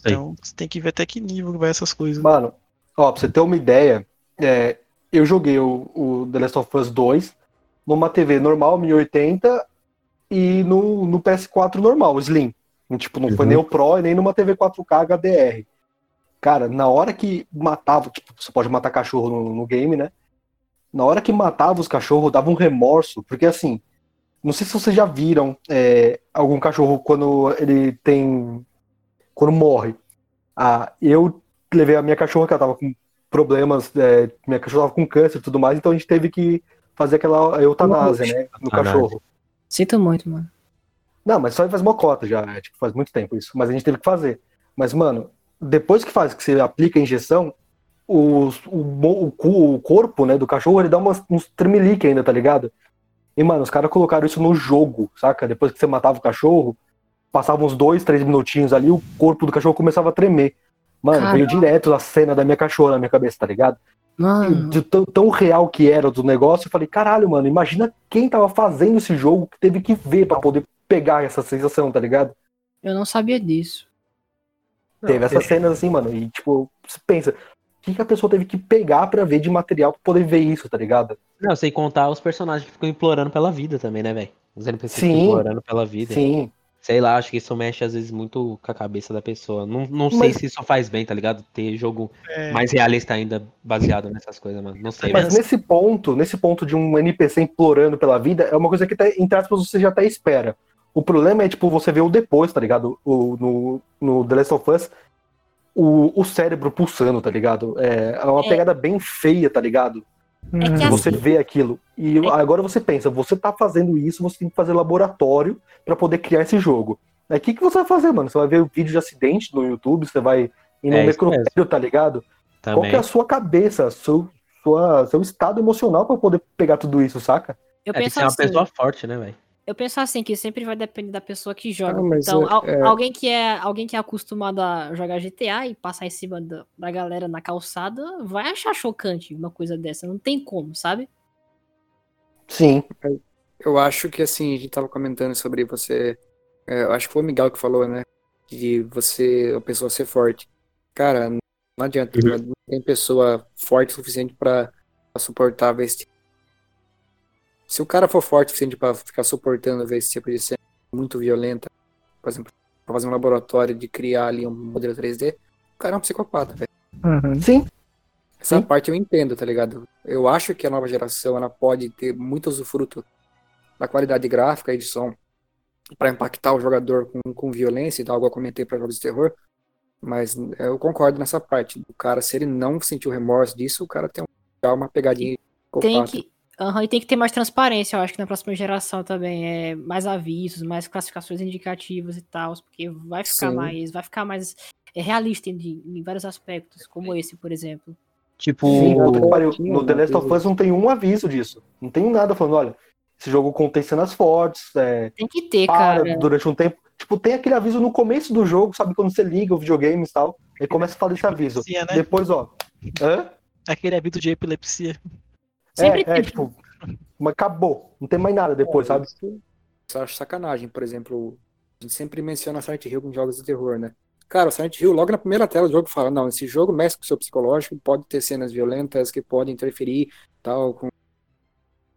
Então você tem que ver até que nível vai essas coisas. Mano, ó, pra você ter uma ideia, é, eu joguei o, o The Last of Us 2 numa TV normal, 1080, e no, no PS4 normal, Slim. E, Tipo, não foi Uhum. nem o Pro e nem numa TV 4K HDR. Cara, na hora que matava, tipo, você pode matar cachorro no, no game, né? Na hora que matava os cachorros, dava um remorso, porque assim, não sei se vocês já viram é, algum cachorro quando ele tem. Quando morre. Ah, eu levei a minha cachorra, que ela tava com problemas, é, minha cachorra tava com câncer e tudo mais, então a gente teve que fazer aquela eutanásia, né? No cachorro. Sinto muito, mano. Não, mas só faz mocota já, é, tipo, faz muito tempo isso. Mas a gente teve que fazer. Mas, mano, depois que faz, que você aplica a injeção, o, o, cu- o corpo, né, do cachorro, ele dá umas, uns tremelique ainda, tá ligado? E, mano, os caras colocaram isso no jogo, saca? Depois que você matava o cachorro, passava uns dois, três minutinhos ali, o corpo do cachorro começava a tremer. Mano, Caramba. veio direto a cena da minha cachorra na minha cabeça, tá ligado? Mano, de tão, tão real que era do negócio, eu falei, caralho, mano, imagina quem tava fazendo esse jogo que teve que ver pra poder pegar essa sensação, tá ligado? eu não sabia disso. teve essas cenas assim, mano, e tipo, você pensa, o que, que a pessoa teve que pegar pra ver de material pra poder ver isso, tá ligado? Não, sem contar os personagens que ficam implorando pela vida também, né, velho? Os NPCs Sim. ficam implorando pela vida. Sim, Sei lá, acho que isso mexe às vezes muito com a cabeça da pessoa. Não, não sei Mas- se isso faz bem, tá ligado? Ter jogo É, mais realista ainda baseado nessas coisas, mano. Não sei, Mas- mas nesse ponto, nesse ponto de um NPC implorando pela vida, é uma coisa que, até, entre aspas, você já até espera. O problema é, tipo, você vê o depois, tá ligado? O, no, no The Last of Us, o, o cérebro pulsando, tá ligado? É, é uma É. pegada bem feia, tá ligado? É que Você assim, vê aquilo. E É. agora você pensa, você tá fazendo isso, você tem que fazer laboratório pra poder criar esse jogo. Aí o que, que você vai fazer, mano? Você vai ver vídeo de acidente no YouTube, você vai ir no É, tá ligado? Qual Também. que é a sua cabeça, seu, sua, seu estado emocional pra poder pegar tudo isso, saca? eu É, tem que penso ser uma assim, pessoa forte, né, velho? Eu penso assim que sempre vai depender da pessoa que joga. Ah, mas então, é- al- é- alguém que é alguém que é acostumado a jogar GTA e passar em cima da, da galera na calçada vai achar chocante uma coisa dessa. Não tem como, sabe? Sim. Eu acho que assim, a gente tava comentando sobre você. é, eu acho que foi o Miguel que falou, né? De você, a pessoa ser forte. Cara, não adianta. Uhum. Não tem pessoa forte o suficiente pra, pra suportar ver esse tipo. Se o cara for forte o suficiente pra ficar suportando ver esse tipo de cena muito violenta, por exemplo, pra fazer um laboratório de criar ali um modelo 3D, o cara é um psicopata, velho. uhum. Sim. Essa Sim. parte eu entendo, tá ligado? Eu acho que a nova geração ela pode ter muito usufruto da qualidade gráfica e de som para impactar o jogador com, com violência e tal, igual eu comentei para jogos de terror. Mas eu concordo nessa parte. O cara, se ele não sentiu remorso disso, o cara tem um- uma pegadinha. Tem que Aham, e tem que ter mais transparência, eu acho que na próxima geração também. É, mais avisos, mais classificações indicativas e tal, porque vai ficar Sim. mais. Vai ficar mais é, realista em, em vários aspectos, como esse, por exemplo. Tipo, Sim, puta que o- pariu. tinha no The Last of Us não tem um aviso disso. Não tem nada falando, olha, esse jogo contém cenas fortes, é, Tem que ter, para cara. durante um tempo. Tipo, tem aquele aviso no começo do jogo, sabe? Quando você liga o videogame e tal, aí começa a falar desse aviso. Epilepsia, né? Depois, ó. Hã? Aquele aviso de epilepsia. Sempre é, é, tipo, mas acabou. Não tem mais nada depois, sabe? Isso isso eu acho sacanagem, por exemplo. A gente sempre menciona Silent Hill com jogos de terror, né? Cara, o Silent Hill, logo na primeira tela do jogo, fala: não, esse jogo mexe com o seu psicológico, pode ter cenas violentas que podem interferir, tal, com.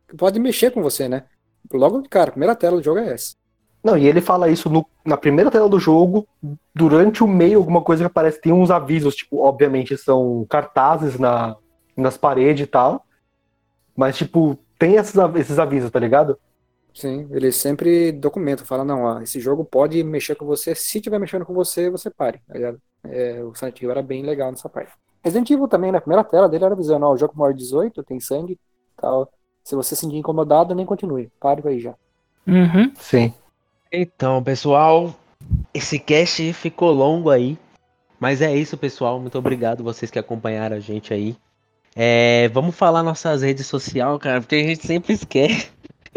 que pode mexer com você, né? Logo de cara, a primeira tela do jogo é essa. Não, e ele fala isso no- na primeira tela do jogo, durante o meio, alguma coisa que aparece, tem uns avisos, tipo, obviamente são cartazes na, nas paredes e tal. Mas, tipo, tem esses, av- esses avisos, tá ligado? Sim, ele sempre documenta, fala: não, ó, esse jogo pode mexer com você, se tiver mexendo com você, você pare. tá ligado? É, o Silent Hill era bem legal nessa parte. Resident Evil também, na primeira tela dele era avisando: ó, o jogo maior de 18, tem sangue, tal. Se você se sentir incomodado, nem continue. Pare aí já. Uhum. Sim. Então, pessoal, esse cast ficou longo aí. Mas é isso, pessoal. Muito obrigado vocês que acompanharam a gente aí. É, vamos falar nossas redes sociais, cara, porque a gente sempre esquece.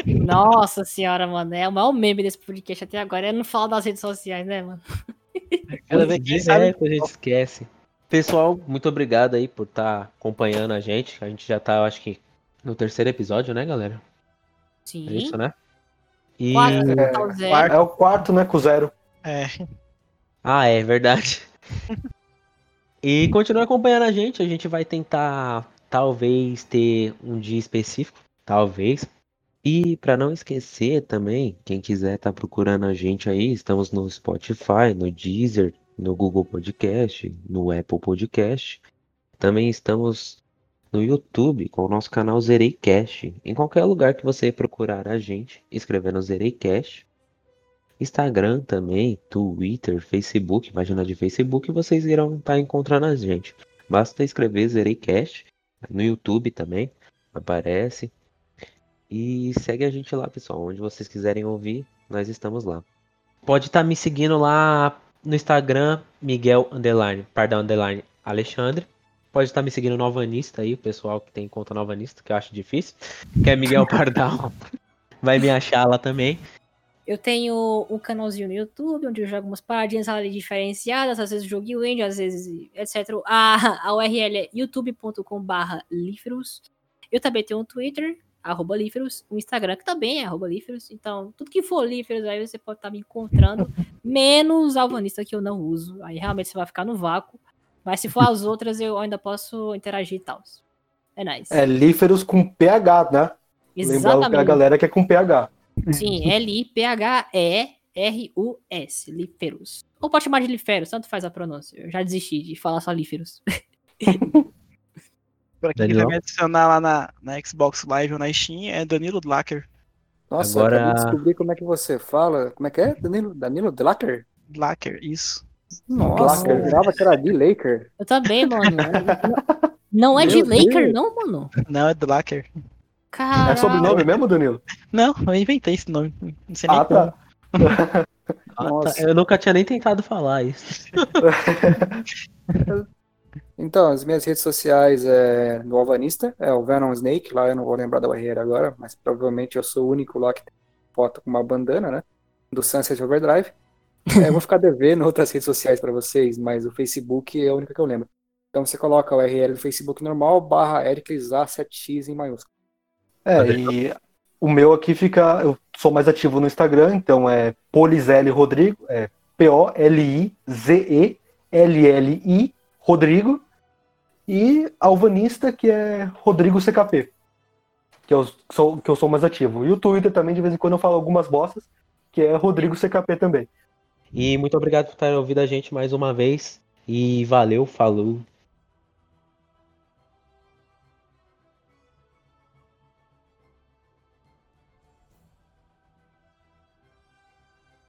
Nossa senhora, mano. É o maior meme desse podcast até agora. É não falar das redes sociais, né, mano? Cada vez que sabe. A gente esquece. Pessoal, muito obrigado aí por estar acompanhando a gente. A gente já tá, eu acho que, no terceiro episódio, né, galera? É Sim. isso, né? E... Quatro, É, tá o zero. quarto. É o quarto, né, com zero. É, Ah, é verdade. e continue acompanhando a gente. A gente vai tentar, talvez, ter um dia específico. Talvez. E para não esquecer também, quem quiser tá procurando a gente aí, estamos no Spotify, no Deezer, no Google Podcast, no Apple Podcast. Também estamos no YouTube com o nosso canal Zereicast. Em qualquer lugar que você procurar a gente, escrevendo Zereicast. Instagram também, Twitter, Facebook, página de Facebook, vocês irão estar encontrando a gente. Basta escrever Zereicast no YouTube também, aparece. E segue a gente lá, pessoal. Onde vocês quiserem ouvir, nós estamos lá. Pode estar me seguindo lá no Instagram, Miguel Underline, pardon, Underline Alexandre. Pode estar me seguindo no Alvanista aí, o pessoal que tem conta no Alvanista, que eu acho difícil. Que é Miguel Pardal. Vai me achar lá também. Eu tenho um canalzinho no YouTube, onde eu jogo umas paradinhas ali diferenciadas, às vezes jogo indie, às vezes etc. A, a URL é youtube.com.br Líferos. Eu também tenho um Twitter, arroba Líferos, um Instagram que também é arroba Líferos. Então, tudo que for Líferos aí você pode estar me encontrando, menos Alvanista que eu não uso. Aí realmente você vai ficar no vácuo. Mas se for as outras, eu ainda posso interagir e tal. É nice. É líferos com PH, né? Lembrando que a Exatamente. galera que é com PH. Sim, L-I-P-H-E-R-U-S, Líferos. Ou pode chamar de Líferos, tanto faz a pronúncia. Eu já desisti de falar só Líferos. pra quem Danilão? quiser me adicionar lá na, na Xbox Live ou na Steam, é Danilo Dlacker. Nossa, Agora- acabei de descobrir como é que você fala. Como é que é? Danilo, Danilo Delacker? Dlacker, isso. Nossa, eu jurava que era de Laker. Eu também, mano. Não é de Meu Laker, Deus. não, mano. Não, é Dlacker. Caralho. É sobrenome mesmo, Danilo? Não, eu inventei esse nome. Não sei nem Ah, tá. Ah, Nossa. tá. Eu nunca tinha nem tentado falar isso. Então, as minhas redes sociais é no Alvanista, é o Venom Snake, lá eu não vou lembrar da barreira agora, mas provavelmente eu sou o único lá que tem foto com uma bandana, né? Do Sunset Overdrive. É, eu vou ficar devendo outras redes sociais pra vocês, mas o Facebook é a única que eu lembro. Então você coloca o URL do Facebook normal, barra Ericles A7X em maiúsculo. É, e o meu aqui fica. Eu sou mais ativo no Instagram, então é Polizelli Rodrigo, é P-O-L-I-Z-E-L-L-I Rodrigo. E Alvanista, que é Rodrigo CKP. Que eu sou, que eu sou mais ativo. E o Twitter também, de vez em quando, eu falo algumas bostas, que é Rodrigo CKP também. E muito obrigado por ter ouvido a gente mais uma vez. E valeu, falou.